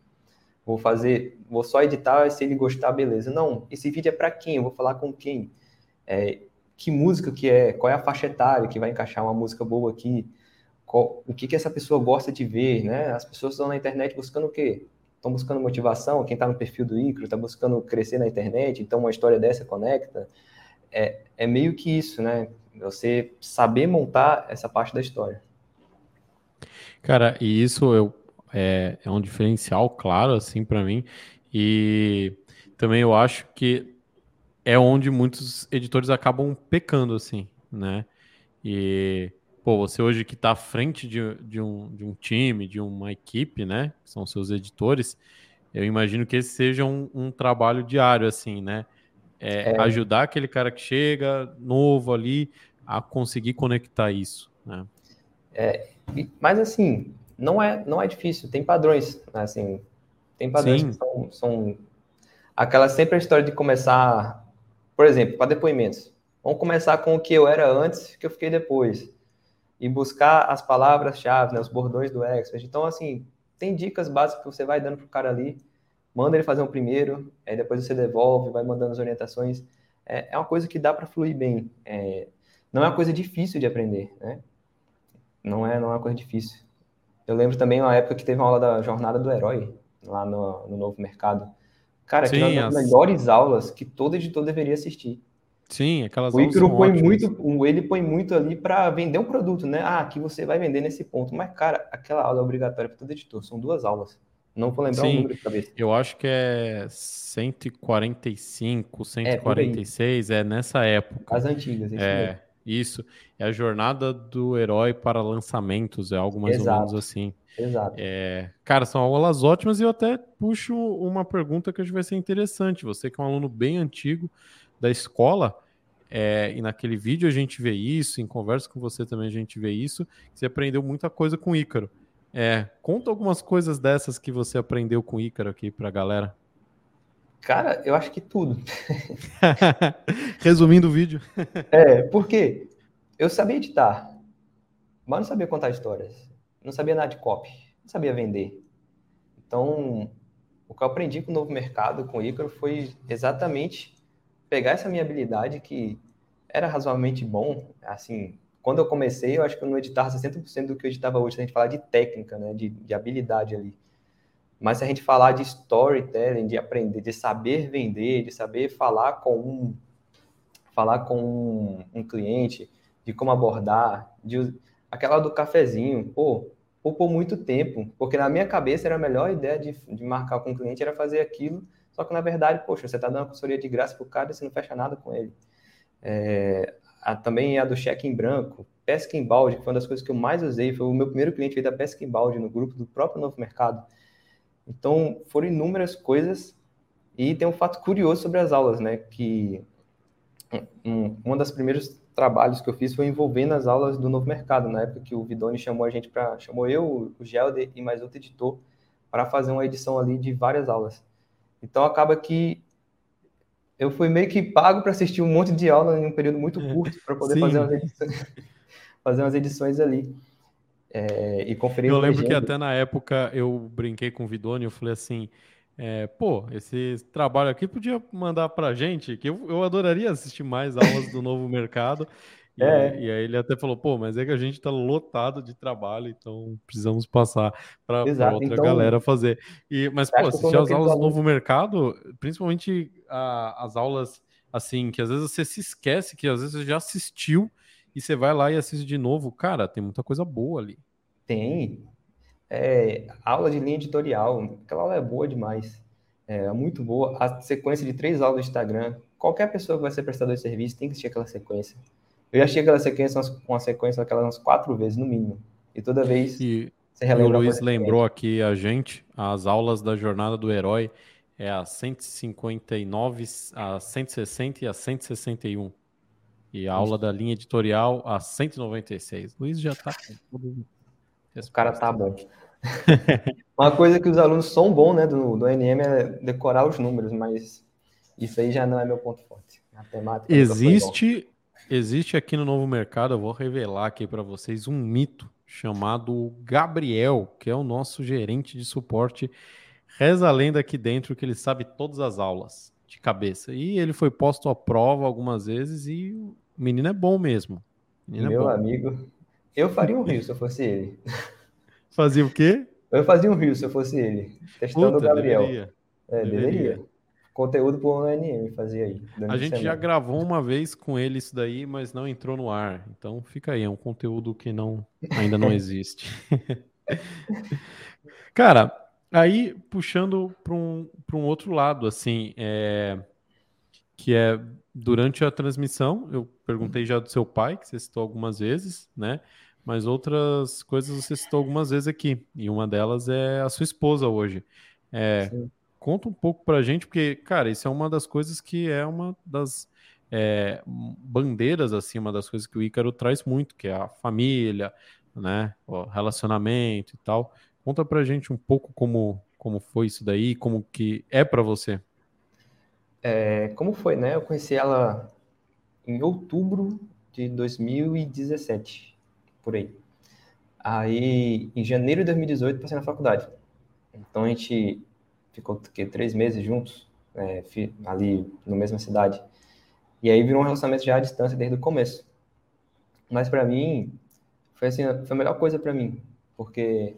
Vou fazer, vou só editar se ele gostar, beleza. Não, esse vídeo é para quem? Eu vou falar com quem? É, que música que é? Qual é a faixa etária que vai encaixar uma música boa aqui? Qual, o que que essa pessoa gosta de ver, né? As pessoas estão na internet buscando o quê? Estão buscando motivação, quem está no perfil do Icro está buscando crescer na internet, então uma história dessa conecta. É, é meio que isso, né? Você saber montar essa parte da história. Cara, e isso eu, é, é um diferencial, claro, assim, para mim. E também eu acho que é onde muitos editores acabam pecando, assim, né? E pô, você hoje que está à frente de, de, um, de um time, de uma equipe, né? Que são seus editores, Eu imagino que esse seja um, um trabalho diário, assim, né? É, é. Ajudar aquele cara que chega novo ali a conseguir conectar isso, né? É, mas assim, não é, não é difícil, tem padrões, né? assim, tem padrões Sim. que são, são aquela sempre a história de começar, por exemplo, para depoimentos. Vamos começar com o que eu era antes, que eu fiquei depois. E buscar as palavras-chave, né, os bordões do expert. Então, assim, tem dicas básicas que você vai dando para o cara ali, manda ele fazer um primeiro, aí depois você devolve, vai mandando as orientações. É, é uma coisa que dá para fluir bem. É, não é uma coisa difícil de aprender, né? Não é, não é uma coisa difícil. Eu lembro também uma época que teve uma aula da Jornada do Herói, lá no, no Novo Mercado. Cara, Sim, uma das as... melhores aulas que todo editor deveria assistir. Sim, aquelas o Icaro põe muito, ele põe muito ali para vender um produto, né? Ah, aqui você vai vender nesse ponto. Mas, cara, aquela aula é obrigatória para todo editor. São duas aulas. Não vou lembrar Sim, o número de cabeça. Eu acho que é 145, 146, é, é nessa época. As antigas, isso é. Mesmo. Isso, é a jornada do herói para lançamentos, é algo mais Exato. ou menos assim. Exato. É, cara, são aulas ótimas e eu até puxo uma pergunta que acho que vai ser interessante. Você que é um aluno bem antigo da escola, é, e naquele vídeo a gente vê isso, em conversa com você também a gente vê isso, você aprendeu muita coisa com Ícaro. É, conta algumas coisas dessas que você aprendeu com Ícaro aqui para a galera. Cara, eu acho que tudo. [LAUGHS] Resumindo o vídeo. [LAUGHS] é, porque eu sabia editar, mas não sabia contar histórias. Não sabia nada de copy, não sabia vender. Então, o que eu aprendi com o novo mercado, com o Ícaro, foi exatamente pegar essa minha habilidade que era razoavelmente bom. Assim, quando eu comecei, eu acho que eu não editava 60% do que eu editava hoje, se a gente falar de técnica, né, de, de habilidade ali. Mas se a gente falar de storytelling, de aprender, de saber vender, de saber falar com um, falar com um, um cliente, de como abordar, de, aquela do cafezinho, pô, por muito tempo, porque na minha cabeça era a melhor ideia de, de marcar com o cliente era fazer aquilo, só que na verdade, poxa, você está dando consultoria de graça para o cara e você não fecha nada com ele. É, a, também a do cheque em branco, pesca em balde, que foi uma das coisas que eu mais usei, foi o meu primeiro cliente veio da pesca em balde no grupo do próprio Novo Mercado. Então, foram inúmeras coisas. E tem um fato curioso sobre as aulas, né? Que um, uma das primeiros trabalhos que eu fiz foi envolvendo as aulas do Novo Mercado, na época que o Vidoni chamou a gente para. chamou eu, o Gelder e mais outro editor para fazer uma edição ali de várias aulas. Então, acaba que eu fui meio que pago para assistir um monte de aula em um período muito é, curto para poder fazer umas, edições, [LAUGHS] fazer umas edições ali. É, e conferir Eu lembro que até na época eu brinquei com o Vidoni, eu falei assim, é, pô, esse trabalho aqui podia mandar pra gente, que eu, eu adoraria assistir mais aulas do novo mercado. E, é. e aí ele até falou, pô, mas é que a gente tá lotado de trabalho, então precisamos passar para outra então, galera fazer. E, mas, pô, assistir as aulas do novo mercado, principalmente a, as aulas assim, que às vezes você se esquece, que às vezes você já assistiu e você vai lá e assiste de novo, cara, tem muita coisa boa ali. Tem. É, aula de linha editorial, aquela aula é boa demais. É muito boa. A sequência de três aulas do Instagram, qualquer pessoa que vai ser prestador de serviço tem que assistir aquela sequência. Eu já achei aquela sequência, uma sequência aquelas umas quatro vezes, no mínimo. E toda vez e, você relembra. o Luiz lembrou aqui a gente, as aulas da Jornada do Herói é a 159, a 160 e a 161. E a aula da linha editorial a 196. Luiz já tá com tudo. O cara tá bom. [LAUGHS] Uma coisa que os alunos são bons, né, do, do NM é decorar os números, mas isso aí já não é meu ponto forte. Matemática existe, existe aqui no novo mercado, eu vou revelar aqui para vocês um mito chamado Gabriel, que é o nosso gerente de suporte. Reza a lenda aqui dentro que ele sabe todas as aulas de cabeça. E ele foi posto à prova algumas vezes e o menino é bom mesmo. Menino é Meu é amigo, eu faria um rio se eu fosse ele. Fazia o quê? Eu fazia um rio se eu fosse ele. Testando Puta, o Gabriel. Deveria. É, deveria. deveria. Conteúdo por ONM fazia aí. A gente semana. já gravou uma vez com ele isso daí, mas não entrou no ar. Então fica aí, é um conteúdo que não ainda não [LAUGHS] existe. [LAUGHS] Cara, Aí, puxando para um, um outro lado, assim, é, que é durante a transmissão, eu perguntei já do seu pai, que você citou algumas vezes, né? Mas outras coisas você citou algumas vezes aqui, e uma delas é a sua esposa hoje. É, conta um pouco pra gente, porque, cara, isso é uma das coisas que é uma das é, bandeiras, assim, uma das coisas que o Ícaro traz muito, que é a família, né, o relacionamento e tal. Conta pra gente um pouco como, como foi isso daí, como que é para você. É, como foi, né? Eu conheci ela em outubro de 2017, por aí. Aí, em janeiro de 2018, passei na faculdade. Então, a gente ficou que, três meses juntos, é, ali na mesma cidade. E aí virou um relacionamento já à distância desde o começo. Mas para mim, foi assim, foi a melhor coisa para mim, porque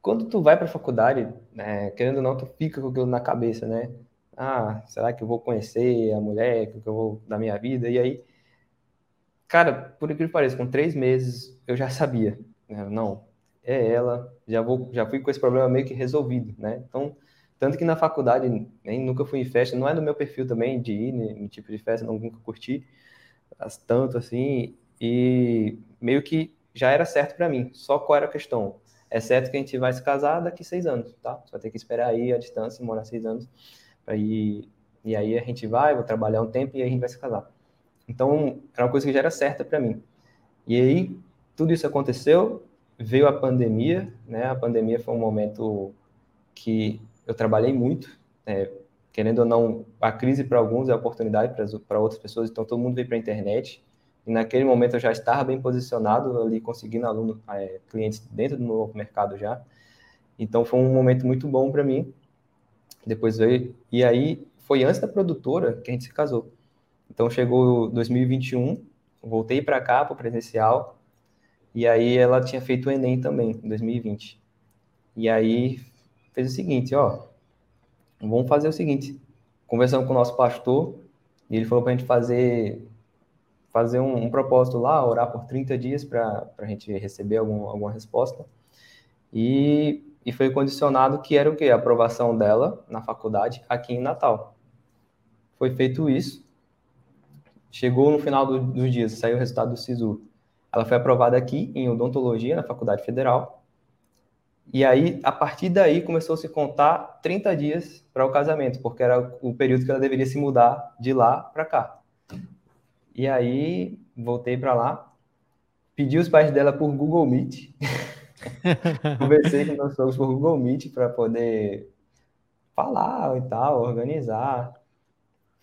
quando tu vai para faculdade, né, querendo ou não, tu fica com aquilo na cabeça, né? Ah, será que eu vou conhecer a mulher que eu vou da minha vida? E aí, cara, por incrível que pareça, com três meses eu já sabia, né? não, é ela, já vou, já fui com esse problema meio que resolvido, né? Então, tanto que na faculdade nem nunca fui em festa, não é do meu perfil também de ir em tipo de festa, não nunca curti tanto assim, e meio que já era certo para mim. Só qual era a questão? É certo que a gente vai se casar daqui seis anos, tá? Só tem que esperar aí a distância, morar seis anos, para ir. E aí a gente vai, vou trabalhar um tempo e aí a gente vai se casar. Então, era uma coisa que já era certa para mim. E aí, tudo isso aconteceu, veio a pandemia, né? A pandemia foi um momento que eu trabalhei muito, é, querendo ou não, a crise para alguns é a oportunidade para outras pessoas, então todo mundo veio para a internet, e naquele momento eu já estava bem posicionado ali, conseguindo aluno, é, clientes dentro do novo mercado já. Então foi um momento muito bom para mim. Depois veio e aí foi antes da produtora que a gente se casou. Então chegou 2021, voltei para cá para presencial e aí ela tinha feito o ENEM também em 2020. E aí fez o seguinte, ó, vamos fazer o seguinte. Conversamos com o nosso pastor e ele falou para a gente fazer fazer um, um, propósito lá, orar por 30 dias para a gente receber algum, alguma resposta. E, e foi condicionado que era o quê? A aprovação dela na faculdade aqui em Natal. Foi feito isso. Chegou no final do, dos dias, saiu o resultado do SISU. Ela foi aprovada aqui em odontologia na Faculdade Federal. E aí, a partir daí, começou a se contar 30 dias para o casamento, porque era o período que ela deveria se mudar de lá para cá. E aí, voltei para lá, pedi os pais dela por Google Meet. [LAUGHS] Conversei com meus sogros por Google Meet para poder falar e tal, organizar.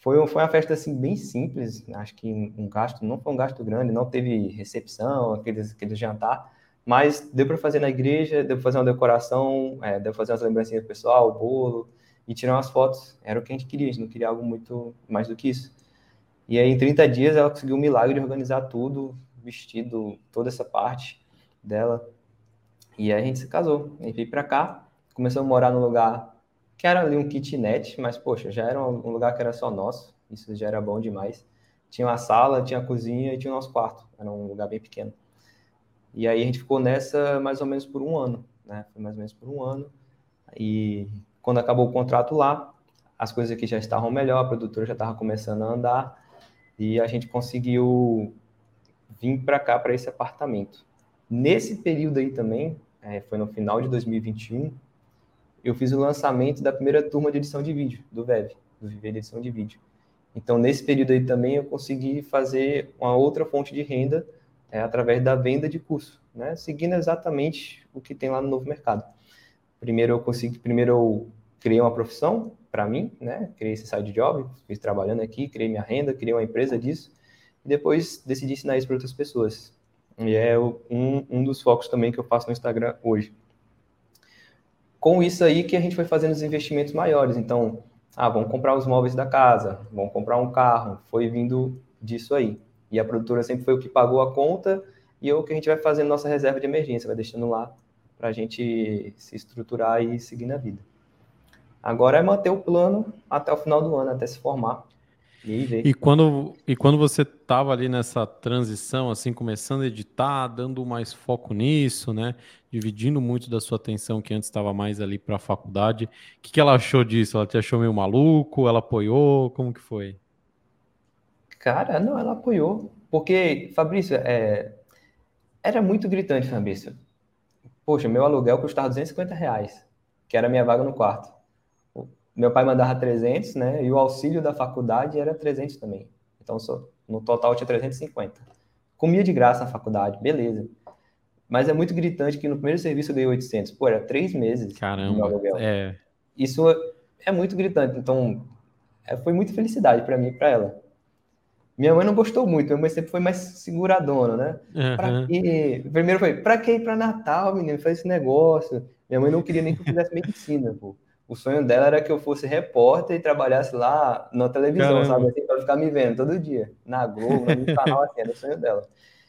Foi, foi uma festa assim bem simples, acho que um gasto, não foi um gasto grande, não teve recepção, aqueles, aquele jantar, mas deu para fazer na igreja, deu para fazer uma decoração, é, deu para fazer umas lembrancinhas pessoal, o bolo e tirar umas fotos. Era o que a gente queria, a gente não queria algo muito mais do que isso. E aí, em 30 dias, ela conseguiu o milagre de organizar tudo, vestido, toda essa parte dela. E aí a gente se casou. Gente veio para cá, começou a morar num lugar que era ali um kitnet, mas, poxa, já era um lugar que era só nosso. Isso já era bom demais. Tinha uma sala, tinha a cozinha e tinha o nosso quarto. Era um lugar bem pequeno. E aí a gente ficou nessa mais ou menos por um ano, né? Foi mais ou menos por um ano. E quando acabou o contrato lá, as coisas aqui já estavam melhor, a produtora já estava começando a andar. E a gente conseguiu vir para cá, para esse apartamento. Nesse período aí também, é, foi no final de 2021, eu fiz o lançamento da primeira turma de edição de vídeo, do VEV, do Viver de Edição de Vídeo. Então, nesse período aí também, eu consegui fazer uma outra fonte de renda é, através da venda de curso, né? seguindo exatamente o que tem lá no novo mercado. Primeiro eu consegui, primeiro eu criei uma profissão, para mim, né? Criei esse side job, fiz trabalhando aqui, criei minha renda, criei uma empresa disso, e depois decidi ensinar isso para outras pessoas. E é um, um dos focos também que eu faço no Instagram hoje. Com isso aí que a gente foi fazendo os investimentos maiores. Então, ah, vamos comprar os móveis da casa, vamos comprar um carro, foi vindo disso aí. E a produtora sempre foi o que pagou a conta e é o que a gente vai fazendo nossa reserva de emergência, vai deixando lá para a gente se estruturar e seguir na vida. Agora é manter o plano até o final do ano, até se formar. E, e quando e quando você estava ali nessa transição, assim, começando a editar, dando mais foco nisso, né? Dividindo muito da sua atenção que antes estava mais ali para a faculdade, o que, que ela achou disso? Ela te achou meio maluco? Ela apoiou? Como que foi? Cara, não, ela apoiou. Porque, Fabrício, é... era muito gritante, Fabrício. Poxa, meu aluguel custava 250 reais, que era a minha vaga no quarto meu pai mandava 300, né? E o auxílio da faculdade era 300 também. Então, no total tinha 350. Comia de graça na faculdade, beleza. Mas é muito gritante que no primeiro serviço eu ganhei 800. Pô, era três meses. Caramba, é. Isso é muito gritante. Então, é, foi muita felicidade para mim e para ela. Minha mãe não gostou muito, minha mãe sempre foi mais seguradona, né? Uhum. Primeiro foi, pra que ir pra Natal, menino? Faz esse negócio. Minha mãe não queria nem que eu fizesse medicina, pô. O sonho dela era que eu fosse repórter e trabalhasse lá na televisão, Caramba. sabe? Assim, pra ficar me vendo todo dia, na Globo, no canal, assim, era o sonho dela.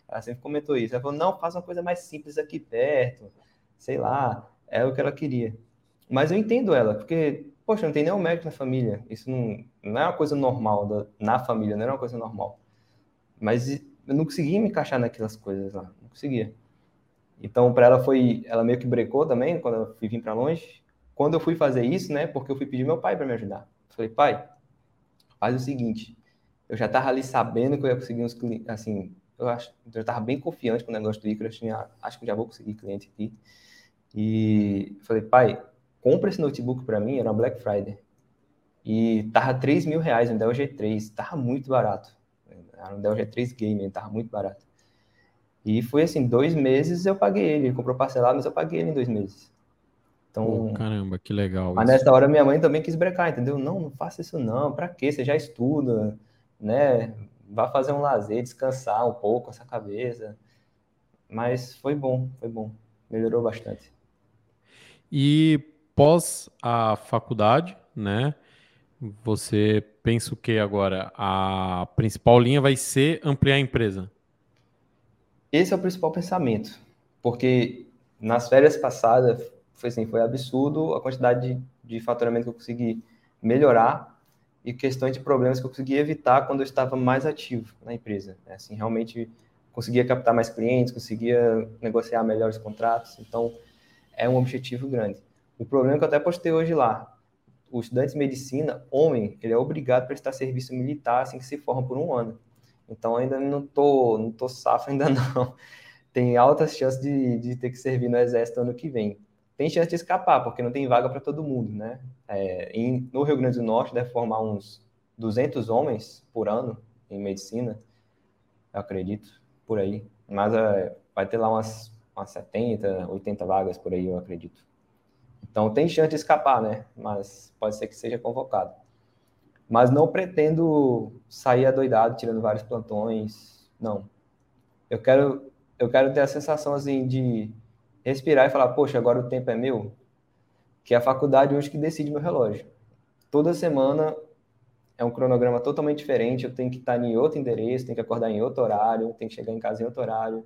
Ela sempre comentou isso. Ela falou, não, faz uma coisa mais simples aqui perto, sei lá, é o que ela queria. Mas eu entendo ela, porque poxa, não tem nenhum médico na família. Isso não, não é uma coisa normal da, na família, não era uma coisa normal. Mas eu não conseguia me encaixar naquelas coisas lá, não conseguia. Então, para ela foi, ela meio que brecou também quando eu fui vir para longe. Quando eu fui fazer isso, né, porque eu fui pedir meu pai para me ajudar. Falei, pai, faz o seguinte, eu já tava ali sabendo que eu ia conseguir uns clientes, assim, eu acho, eu já tava bem confiante com o negócio do Icarus, tinha, acho que já vou conseguir cliente aqui. E falei, pai, compra esse notebook para mim, era uma Black Friday. E tava 3 mil reais um Dell G3, tava muito barato. Era um Dell G3 Gamer, tava muito barato. E foi assim, dois meses eu paguei ele. Ele comprou parcelado, mas eu paguei ele em dois meses. Então, caramba, que legal. Mas isso. nessa hora minha mãe também quis brecar, entendeu? Não, não faça isso não. Para quê? Você já estuda, né? Vá fazer um lazer, descansar um pouco essa cabeça. Mas foi bom, foi bom. Melhorou bastante. E pós a faculdade, né? Você pensa o que agora? A principal linha vai ser ampliar a empresa? Esse é o principal pensamento, porque nas férias passadas foi assim, foi absurdo a quantidade de, de faturamento que eu consegui melhorar e questões de problemas que eu consegui evitar quando eu estava mais ativo na empresa. Né? Assim, realmente conseguia captar mais clientes, conseguia negociar melhores contratos. Então, é um objetivo grande. O problema que eu até postei hoje lá. O estudante de medicina, homem, ele é obrigado a prestar serviço militar assim que se forma por um ano. Então ainda não tô, não tô safo ainda [LAUGHS] não. Tem altas chances de, de ter que servir no exército ano que vem. Tem chance de escapar, porque não tem vaga para todo mundo, né? É, em, no Rio Grande do Norte deve formar uns 200 homens por ano em medicina, eu acredito, por aí. Mas é, vai ter lá umas, umas 70, 80 vagas por aí, eu acredito. Então tem chance de escapar, né? Mas pode ser que seja convocado. Mas não pretendo sair adoidado tirando vários plantões, não. Eu quero eu quero ter a sensação assim de respirar e falar, poxa, agora o tempo é meu, que é a faculdade hoje que decide meu relógio. Toda semana é um cronograma totalmente diferente, eu tenho que estar em outro endereço, tenho que acordar em outro horário, tenho que chegar em casa em outro horário.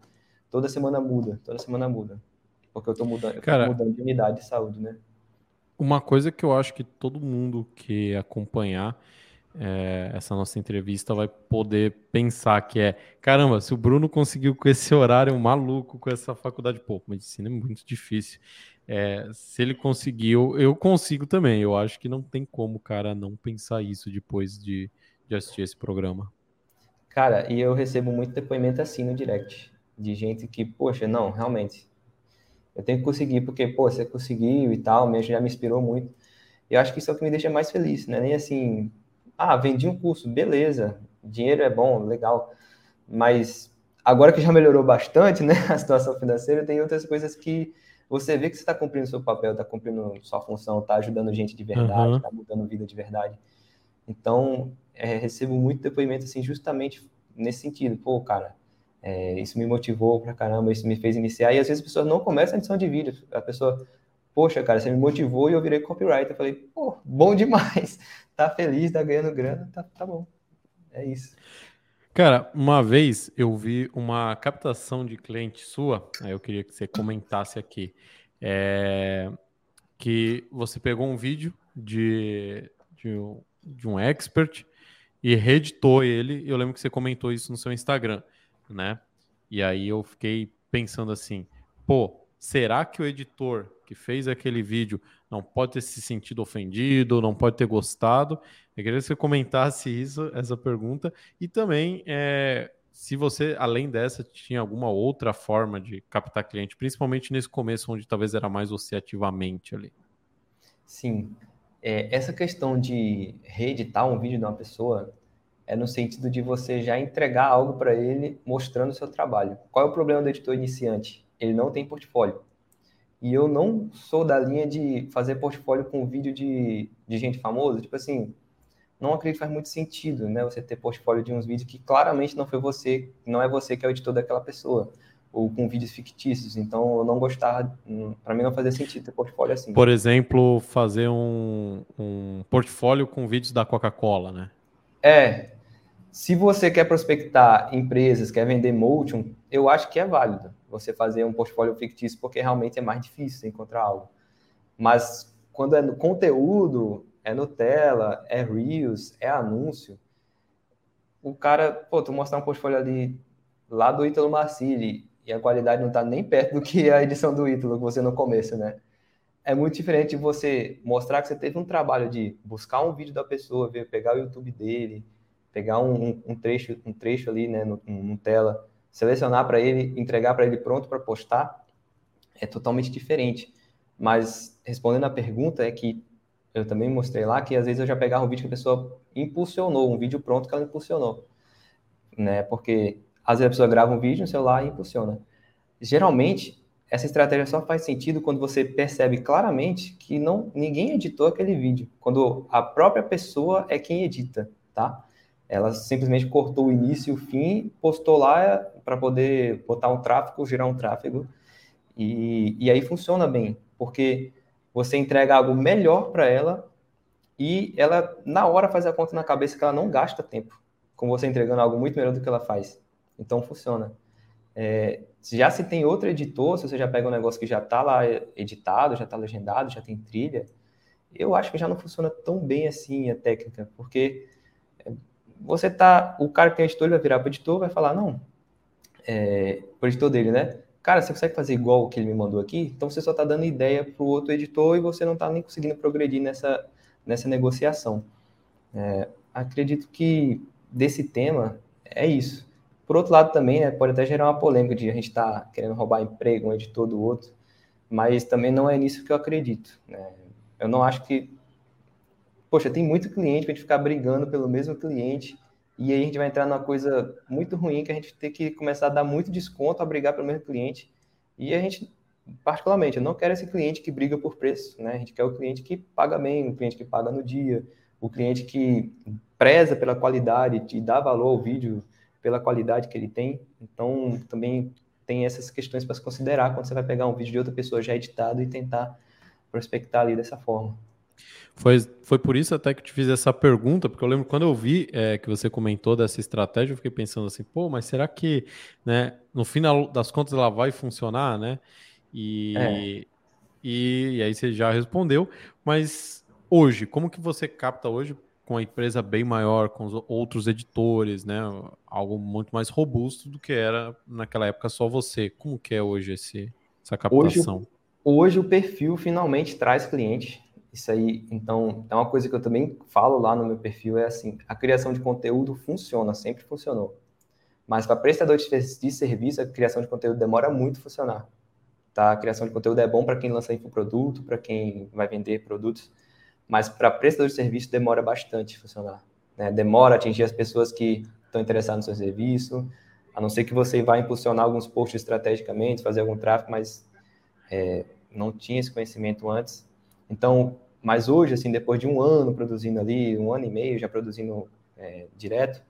Toda semana muda, toda semana muda. Porque eu tô mudando, Cara, eu mudando de unidade de saúde, né? Uma coisa que eu acho que todo mundo que acompanhar é, essa nossa entrevista vai poder pensar que é, caramba, se o Bruno conseguiu com esse horário maluco, com essa faculdade, pô, medicina é muito difícil. É, se ele conseguiu, eu consigo também. Eu acho que não tem como cara não pensar isso depois de, de assistir esse programa. Cara, e eu recebo muito depoimento assim no direct, de gente que, poxa, não, realmente, eu tenho que conseguir, porque, pô, você conseguiu e tal, mesmo já me inspirou muito. Eu acho que isso é o que me deixa mais feliz, né? Nem assim, ah, vendi um curso, beleza, dinheiro é bom, legal, mas agora que já melhorou bastante, né, [LAUGHS] a situação financeira, tem outras coisas que você vê que você está cumprindo seu papel, está cumprindo sua função, está ajudando gente de verdade, está uhum. mudando vida de verdade. Então, é, recebo muito depoimento, assim, justamente nesse sentido. Pô, cara, é, isso me motivou pra caramba, isso me fez iniciar. E às vezes as pessoas não começam a edição de vídeo. A pessoa, poxa, cara, você me motivou e eu virei copyright. Eu falei, pô, bom demais. Tá feliz, tá ganhando grana, tá, tá bom. É isso. Cara, uma vez eu vi uma captação de cliente sua, aí eu queria que você comentasse aqui. É, que você pegou um vídeo de, de, de um expert e reeditou ele. Eu lembro que você comentou isso no seu Instagram né? E aí eu fiquei pensando assim, pô, será que o editor que fez aquele vídeo não pode ter se sentido ofendido, não pode ter gostado? Eu queria que você comentasse isso, essa pergunta, e também é, se você, além dessa, tinha alguma outra forma de captar cliente, principalmente nesse começo, onde talvez era mais associativamente ali. Sim. É, essa questão de reeditar um vídeo de uma pessoa é no sentido de você já entregar algo para ele mostrando o seu trabalho. Qual é o problema do editor iniciante? Ele não tem portfólio. E eu não sou da linha de fazer portfólio com vídeo de, de gente famosa. Tipo assim, não acredito que faz muito sentido, né? Você ter portfólio de uns vídeos que claramente não foi você, não é você que é o editor daquela pessoa ou com vídeos fictícios. Então, eu não gostava, para mim não fazia sentido ter portfólio assim. Por exemplo, fazer um, um portfólio com vídeos da Coca-Cola, né? É. Se você quer prospectar empresas, quer vender Motion, eu acho que é válido você fazer um portfólio fictício, porque realmente é mais difícil encontrar algo. Mas quando é no conteúdo, é Nutella, é Reels, é anúncio, o cara, pô, tu mostrar um portfólio ali lá do Ítalo Marcilli e a qualidade não está nem perto do que a edição do Ítalo que você no começo, né? É muito diferente você mostrar que você teve um trabalho de buscar um vídeo da pessoa, ver, pegar o YouTube dele, pegar um, um trecho, um trecho ali, né, no, no tela, selecionar para ele, entregar para ele pronto para postar, é totalmente diferente. Mas respondendo a pergunta é que eu também mostrei lá que às vezes eu já pegava um vídeo que a pessoa impulsionou, um vídeo pronto que ela impulsionou, né? Porque às vezes a pessoa grava um vídeo no celular e impulsiona. Geralmente, essa estratégia só faz sentido quando você percebe claramente que não ninguém editou aquele vídeo, quando a própria pessoa é quem edita, tá? Ela simplesmente cortou o início e o fim, postou lá para poder botar um tráfego, gerar um tráfego, e, e aí funciona bem, porque você entrega algo melhor para ela e ela, na hora, faz a conta na cabeça que ela não gasta tempo com você entregando algo muito melhor do que ela faz. Então funciona. É, já se tem outro editor, se você já pega um negócio que já está lá editado, já está legendado, já tem trilha, eu acho que já não funciona tão bem assim a técnica, porque você tá, o cara que é editor vai virar para o editor, vai falar não, é, o editor dele, né? Cara, você consegue fazer igual o que ele me mandou aqui? Então você só está dando ideia para o outro editor e você não está nem conseguindo progredir nessa, nessa negociação. É, acredito que desse tema é isso. Por outro lado, também, né, pode até gerar uma polêmica de a gente estar tá querendo roubar emprego um editor do outro, mas também não é nisso que eu acredito. Né? Eu não acho que. Poxa, tem muito cliente para a gente ficar brigando pelo mesmo cliente, e aí a gente vai entrar numa coisa muito ruim que a gente tem que começar a dar muito desconto a brigar pelo mesmo cliente. E a gente, particularmente, eu não quero esse cliente que briga por preço, né? A gente quer o cliente que paga bem, o cliente que paga no dia, o cliente que preza pela qualidade, te dá valor ao vídeo pela qualidade que ele tem. Então, também tem essas questões para se considerar quando você vai pegar um vídeo de outra pessoa já editado e tentar prospectar ali dessa forma. Foi, foi por isso até que eu te fiz essa pergunta, porque eu lembro quando eu vi é, que você comentou dessa estratégia, eu fiquei pensando assim, pô, mas será que, né, no final das contas ela vai funcionar, né? E, é. e, e aí você já respondeu, mas hoje, como que você capta hoje com a empresa bem maior, com os outros editores, né? Algo muito mais robusto do que era naquela época só você. Como que é hoje esse, essa captação? Hoje, hoje o perfil finalmente traz clientes. Isso aí, então, é uma coisa que eu também falo lá no meu perfil, é assim, a criação de conteúdo funciona, sempre funcionou. Mas para prestador de, serviço, a criação de conteúdo demora muito a funcionar. Tá? A criação de conteúdo é bom para quem lança infoproduto, para quem vai vender produtos, mas para prestador de serviço demora bastante funcionar. Né? Demora a atingir as pessoas que estão interessadas no seu serviço, a não ser que você vá impulsionar alguns posts estrategicamente, fazer algum tráfego, mas é, não tinha esse conhecimento antes. Então, mas hoje, assim, depois de um ano produzindo ali, um ano e meio já produzindo é, direto,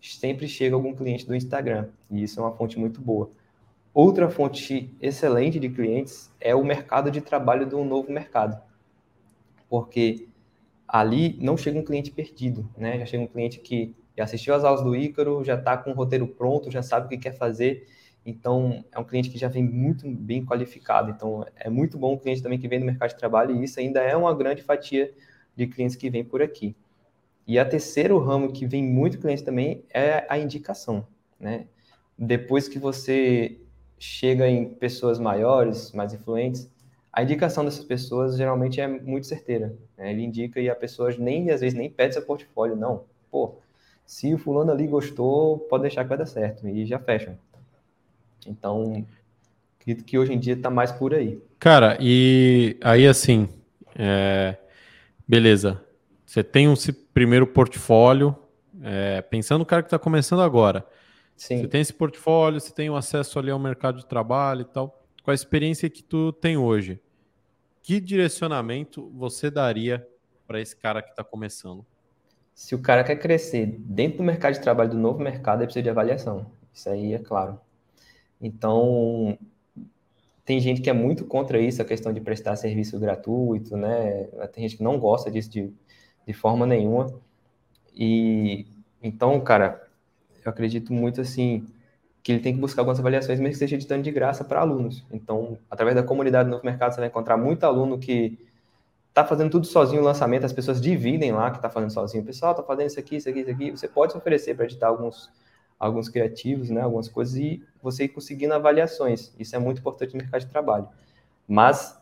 sempre chega algum cliente do Instagram, e isso é uma fonte muito boa. Outra fonte excelente de clientes é o mercado de trabalho do novo mercado porque ali não chega um cliente perdido, né? Já chega um cliente que já assistiu às aulas do Ícaro, já está com o roteiro pronto, já sabe o que quer fazer. Então, é um cliente que já vem muito bem qualificado. Então, é muito bom o cliente também que vem do mercado de trabalho, e isso ainda é uma grande fatia de clientes que vem por aqui. E a terceiro ramo que vem muito cliente também é a indicação, né? Depois que você chega em pessoas maiores, mais influentes, a indicação dessas pessoas geralmente é muito certeira. Né? Ele indica e a pessoa nem às vezes nem pede seu portfólio, não. Pô, se o fulano ali gostou, pode deixar que vai dar certo e já fecha. Então, acredito que hoje em dia está mais por aí. Cara, e aí assim, é... Beleza. Você tem um primeiro portfólio, é, pensando no cara que está começando agora. Sim. Você tem esse portfólio, você tem o acesso ali ao mercado de trabalho e tal. Com a experiência que tu tem hoje, que direcionamento você daria para esse cara que está começando? Se o cara quer crescer dentro do mercado de trabalho do novo mercado, ele precisa de avaliação. Isso aí é claro. Então, tem gente que é muito contra isso, a questão de prestar serviço gratuito, né? Tem gente que não gosta disso de, de forma nenhuma. E então, cara, eu acredito muito assim que ele tem que buscar algumas avaliações, mesmo que seja editando de graça para alunos. Então, através da comunidade do novo mercado, você vai encontrar muito aluno que está fazendo tudo sozinho o lançamento, as pessoas dividem lá que está fazendo sozinho. Pessoal está fazendo isso aqui, isso aqui, isso aqui. Você pode se oferecer para editar alguns, alguns criativos, né, algumas coisas, e você ir conseguindo avaliações. Isso é muito importante no mercado de trabalho. Mas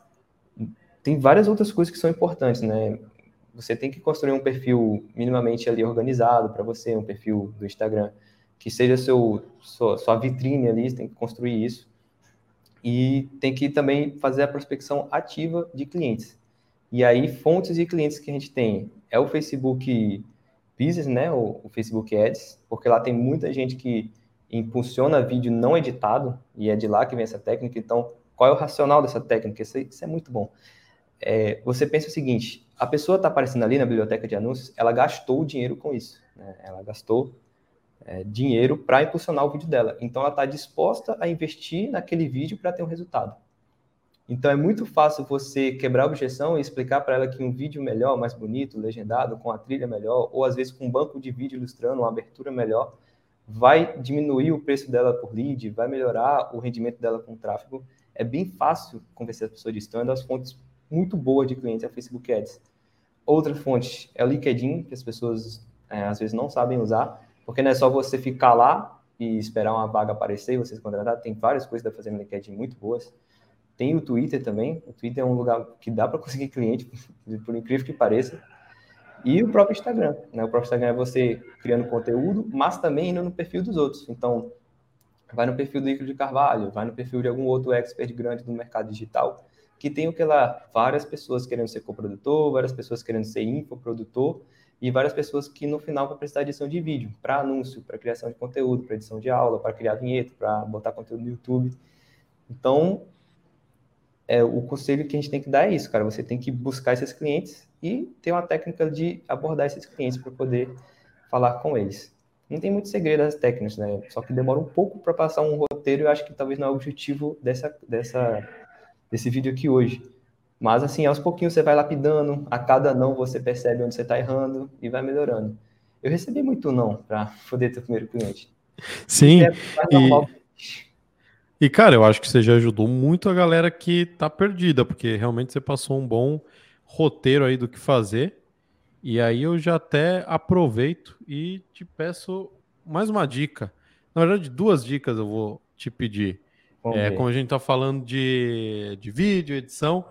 tem várias outras coisas que são importantes, né? Você tem que construir um perfil minimamente ali organizado para você, um perfil do Instagram que seja seu sua, sua vitrine ali, você tem que construir isso. E tem que também fazer a prospecção ativa de clientes. E aí, fontes de clientes que a gente tem é o Facebook Business, né? O, o Facebook Ads, porque lá tem muita gente que impulsiona vídeo não editado, e é de lá que vem essa técnica. Então, qual é o racional dessa técnica? Isso, isso é muito bom. É, você pensa o seguinte: a pessoa está aparecendo ali na biblioteca de anúncios, ela gastou dinheiro com isso. Né? Ela gastou é, dinheiro para impulsionar o vídeo dela. Então, ela está disposta a investir naquele vídeo para ter um resultado. Então, é muito fácil você quebrar a objeção e explicar para ela que um vídeo melhor, mais bonito, legendado, com a trilha melhor, ou às vezes com um banco de vídeo ilustrando uma abertura melhor, vai diminuir o preço dela por lead, vai melhorar o rendimento dela com o tráfego. É bem fácil convencer as pessoas disso. Então, é uma das fontes muito boas de clientes é Facebook Ads. Outra fonte é o LinkedIn, que as pessoas é, às vezes não sabem usar. Porque não é só você ficar lá e esperar uma vaga aparecer e você se contratar. Tem várias coisas dá fazer no LinkedIn muito boas. Tem o Twitter também. O Twitter é um lugar que dá para conseguir cliente, [LAUGHS] por incrível que pareça. E o próprio Instagram. Né? O próprio Instagram é você criando conteúdo, mas também indo no perfil dos outros. Então, vai no perfil do Icaro de Carvalho, vai no perfil de algum outro expert grande do mercado digital, que tem o que lá? Várias pessoas querendo ser coprodutor, várias pessoas querendo ser infoprodutor, e várias pessoas que no final vão precisar de edição de vídeo, para anúncio, para criação de conteúdo, para edição de aula, para criar vinheta, para botar conteúdo no YouTube. Então, é, o conselho que a gente tem que dar é isso, cara. Você tem que buscar esses clientes e ter uma técnica de abordar esses clientes para poder falar com eles. Não tem muito segredo das técnicas, né? Só que demora um pouco para passar um roteiro. E eu acho que talvez não é o objetivo dessa, dessa, desse vídeo aqui hoje. Mas assim, aos pouquinhos você vai lapidando, a cada não você percebe onde você está errando e vai melhorando. Eu recebi muito não para [LAUGHS] poder ter o primeiro cliente. Sim. É e, e, cara, eu acho que você já ajudou muito a galera que tá perdida, porque realmente você passou um bom roteiro aí do que fazer. E aí eu já até aproveito e te peço mais uma dica. Na verdade, duas dicas eu vou te pedir. É, como a gente está falando de, de vídeo, edição,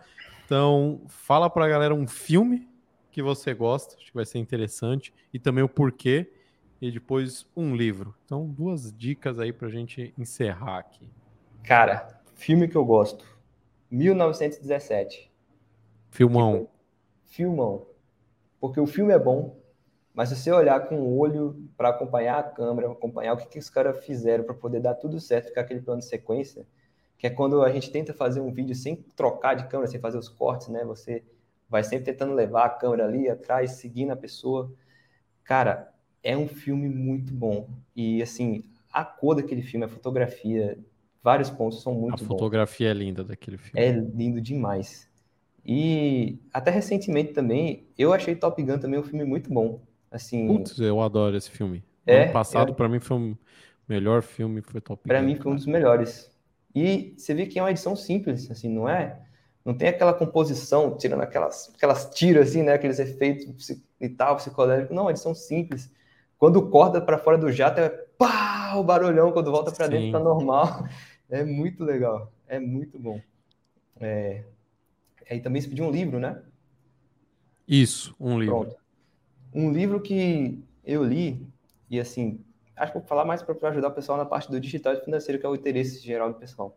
então, fala para a galera um filme que você gosta, acho que vai ser interessante, e também o porquê, e depois um livro. Então, duas dicas aí para a gente encerrar aqui. Cara, filme que eu gosto: 1917. Filmão. Filmão. Porque o filme é bom, mas se você olhar com o olho para acompanhar a câmera, acompanhar o que, que os caras fizeram para poder dar tudo certo, ficar aquele plano de sequência, que é quando a gente tenta fazer um vídeo sem trocar de câmera, sem fazer os cortes, né? Você vai sempre tentando levar a câmera ali atrás, seguindo a pessoa. Cara, é um filme muito bom. E, assim, a cor daquele filme, a fotografia, vários pontos são muito bons. A fotografia bons. é linda daquele filme. É lindo demais. E até recentemente também, eu achei Top Gun também um filme muito bom. Assim, Putz, eu adoro esse filme. É, ano passado, é... para mim, foi o melhor filme, foi Top Gun. Para mim, foi um dos melhores. E você vê que é uma edição simples, assim, não é? Não tem aquela composição, tirando aquelas, aquelas tiras, assim, né? Aqueles efeitos e tal, psicodélicos. Não, é edição simples. Quando corta para fora do jato, é pá, o barulhão. Quando volta para dentro, tá normal. [LAUGHS] É muito legal. É muito bom. É... Aí também se pediu um livro, né? Isso, um livro. Pronto. Um livro que eu li, e assim, acho que vou falar mais para ajudar o pessoal na parte do digital e financeiro, que é o interesse geral do pessoal.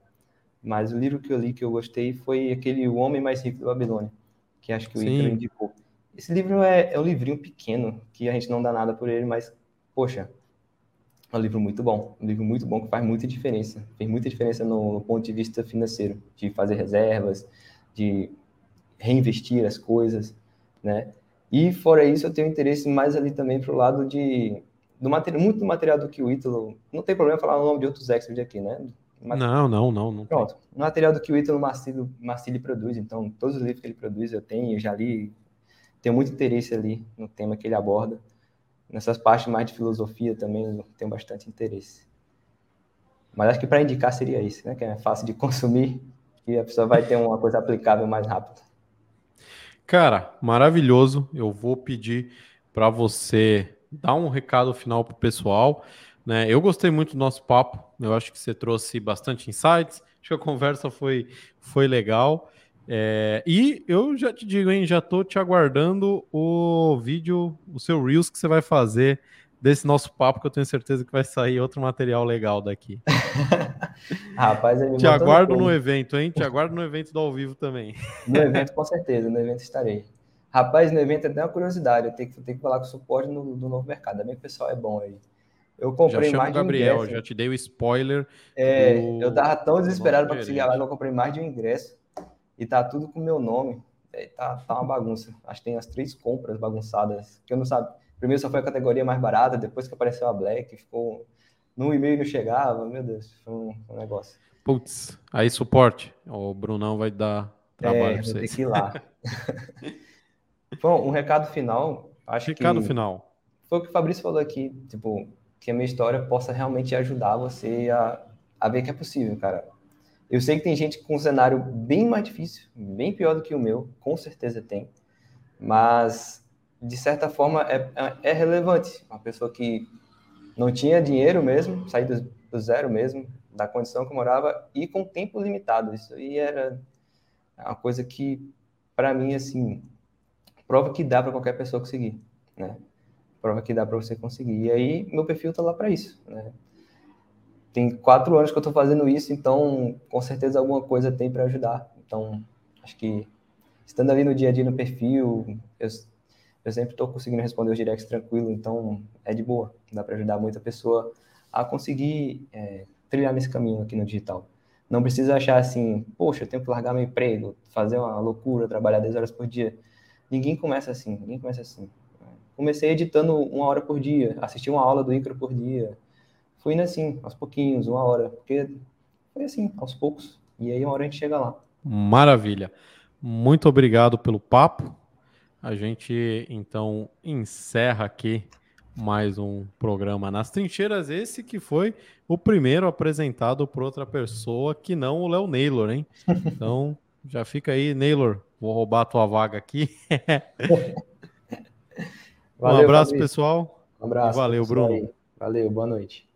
Mas o livro que eu li que eu gostei foi aquele O Homem Mais Rico da Babilônia, que acho que o Ítalo indicou. Esse livro é, é um livrinho pequeno, que a gente não dá nada por ele, mas, poxa, é um livro muito bom. Um livro muito bom que faz muita diferença. Fez muita diferença no, no ponto de vista financeiro, de fazer reservas, de reinvestir as coisas, né? E fora isso, eu tenho interesse mais ali também para o lado de do material, muito do material do que o Ítalo. Não tem problema falar o nome de outros experts aqui, né? Não, não, não. não Pronto. O material do que o Ítalo Marcilli, Marcilli produz, então todos os livros que ele produz eu tenho, eu já li, tenho muito interesse ali no tema que ele aborda. Nessas partes mais de filosofia também tenho bastante interesse. Mas acho que para indicar seria isso, né? Que é fácil de [LAUGHS] consumir e a pessoa vai ter uma coisa aplicável mais rápido. Cara, maravilhoso. Eu vou pedir para você dar um recado final para o pessoal. Né? Eu gostei muito do nosso papo. Eu acho que você trouxe bastante insights. Acho que a conversa foi, foi legal. É, e eu já te digo, hein, já estou te aguardando o vídeo, o seu Reels que você vai fazer desse nosso papo, que eu tenho certeza que vai sair outro material legal daqui. [LAUGHS] Rapaz, te aguardo no evento, hein? Te aguardo no evento do ao vivo também. No evento, com certeza, no evento estarei. Rapaz, no evento é até uma curiosidade, eu tenho que, tenho que falar com o suporte no, do novo mercado. Também o pessoal é bom aí. Eu comprei já mais o Gabriel, de um já te dei o spoiler. É, do... eu tava tão desesperado para conseguir a live, eu comprei mais de um ingresso e tá tudo com meu nome. É, tá, tá uma bagunça. Acho que tem as três compras bagunçadas, que eu não sabe. Primeiro só foi a categoria mais barata, depois que apareceu a Black, ficou no e-mail não chegava, meu Deus, foi um, um negócio. Putz, aí suporte. O Brunão vai dar trabalho é, para vocês. Tem que ir lá. [LAUGHS] Bom, um recado final. Acho recado que final. Foi o que o Fabrício falou aqui, tipo, que a minha história possa realmente ajudar você a, a ver que é possível, cara. Eu sei que tem gente com um cenário bem mais difícil, bem pior do que o meu, com certeza tem, mas de certa forma é, é, é relevante. Uma pessoa que não tinha dinheiro mesmo, sair do, do, zero mesmo, da condição que eu morava, e com tempo limitado. Isso aí era uma coisa que, para mim, assim, prova que dá para qualquer pessoa conseguir, né? prova que dá para você conseguir. E aí, meu perfil tá lá para isso, né? Tem quatro anos que eu estou fazendo isso, então com certeza alguma coisa tem para ajudar. Então, acho que estando ali no dia a dia no perfil, eu, eu sempre estou conseguindo responder os directs tranquilo, então é de boa. Dá para ajudar muita pessoa a conseguir é, trilhar nesse caminho aqui no digital. Não precisa achar assim, poxa, eu tenho que largar meu emprego, fazer uma loucura, trabalhar 10 horas por dia. Ninguém começa assim, ninguém começa assim comecei editando uma hora por dia, assisti uma aula do Icro por dia. Fui indo assim, aos pouquinhos, uma hora, porque foi assim, aos poucos. E aí uma hora a gente chega lá. Maravilha. Muito obrigado pelo papo. A gente então encerra aqui mais um programa nas trincheiras. Esse que foi o primeiro apresentado por outra pessoa que não o Léo Naylor, hein? Então já fica aí, Naylor. Vou roubar a tua vaga aqui. [LAUGHS] Valeu, um abraço, Fabrício. pessoal. Um abraço. E valeu, Bruno. Aí. Valeu, boa noite.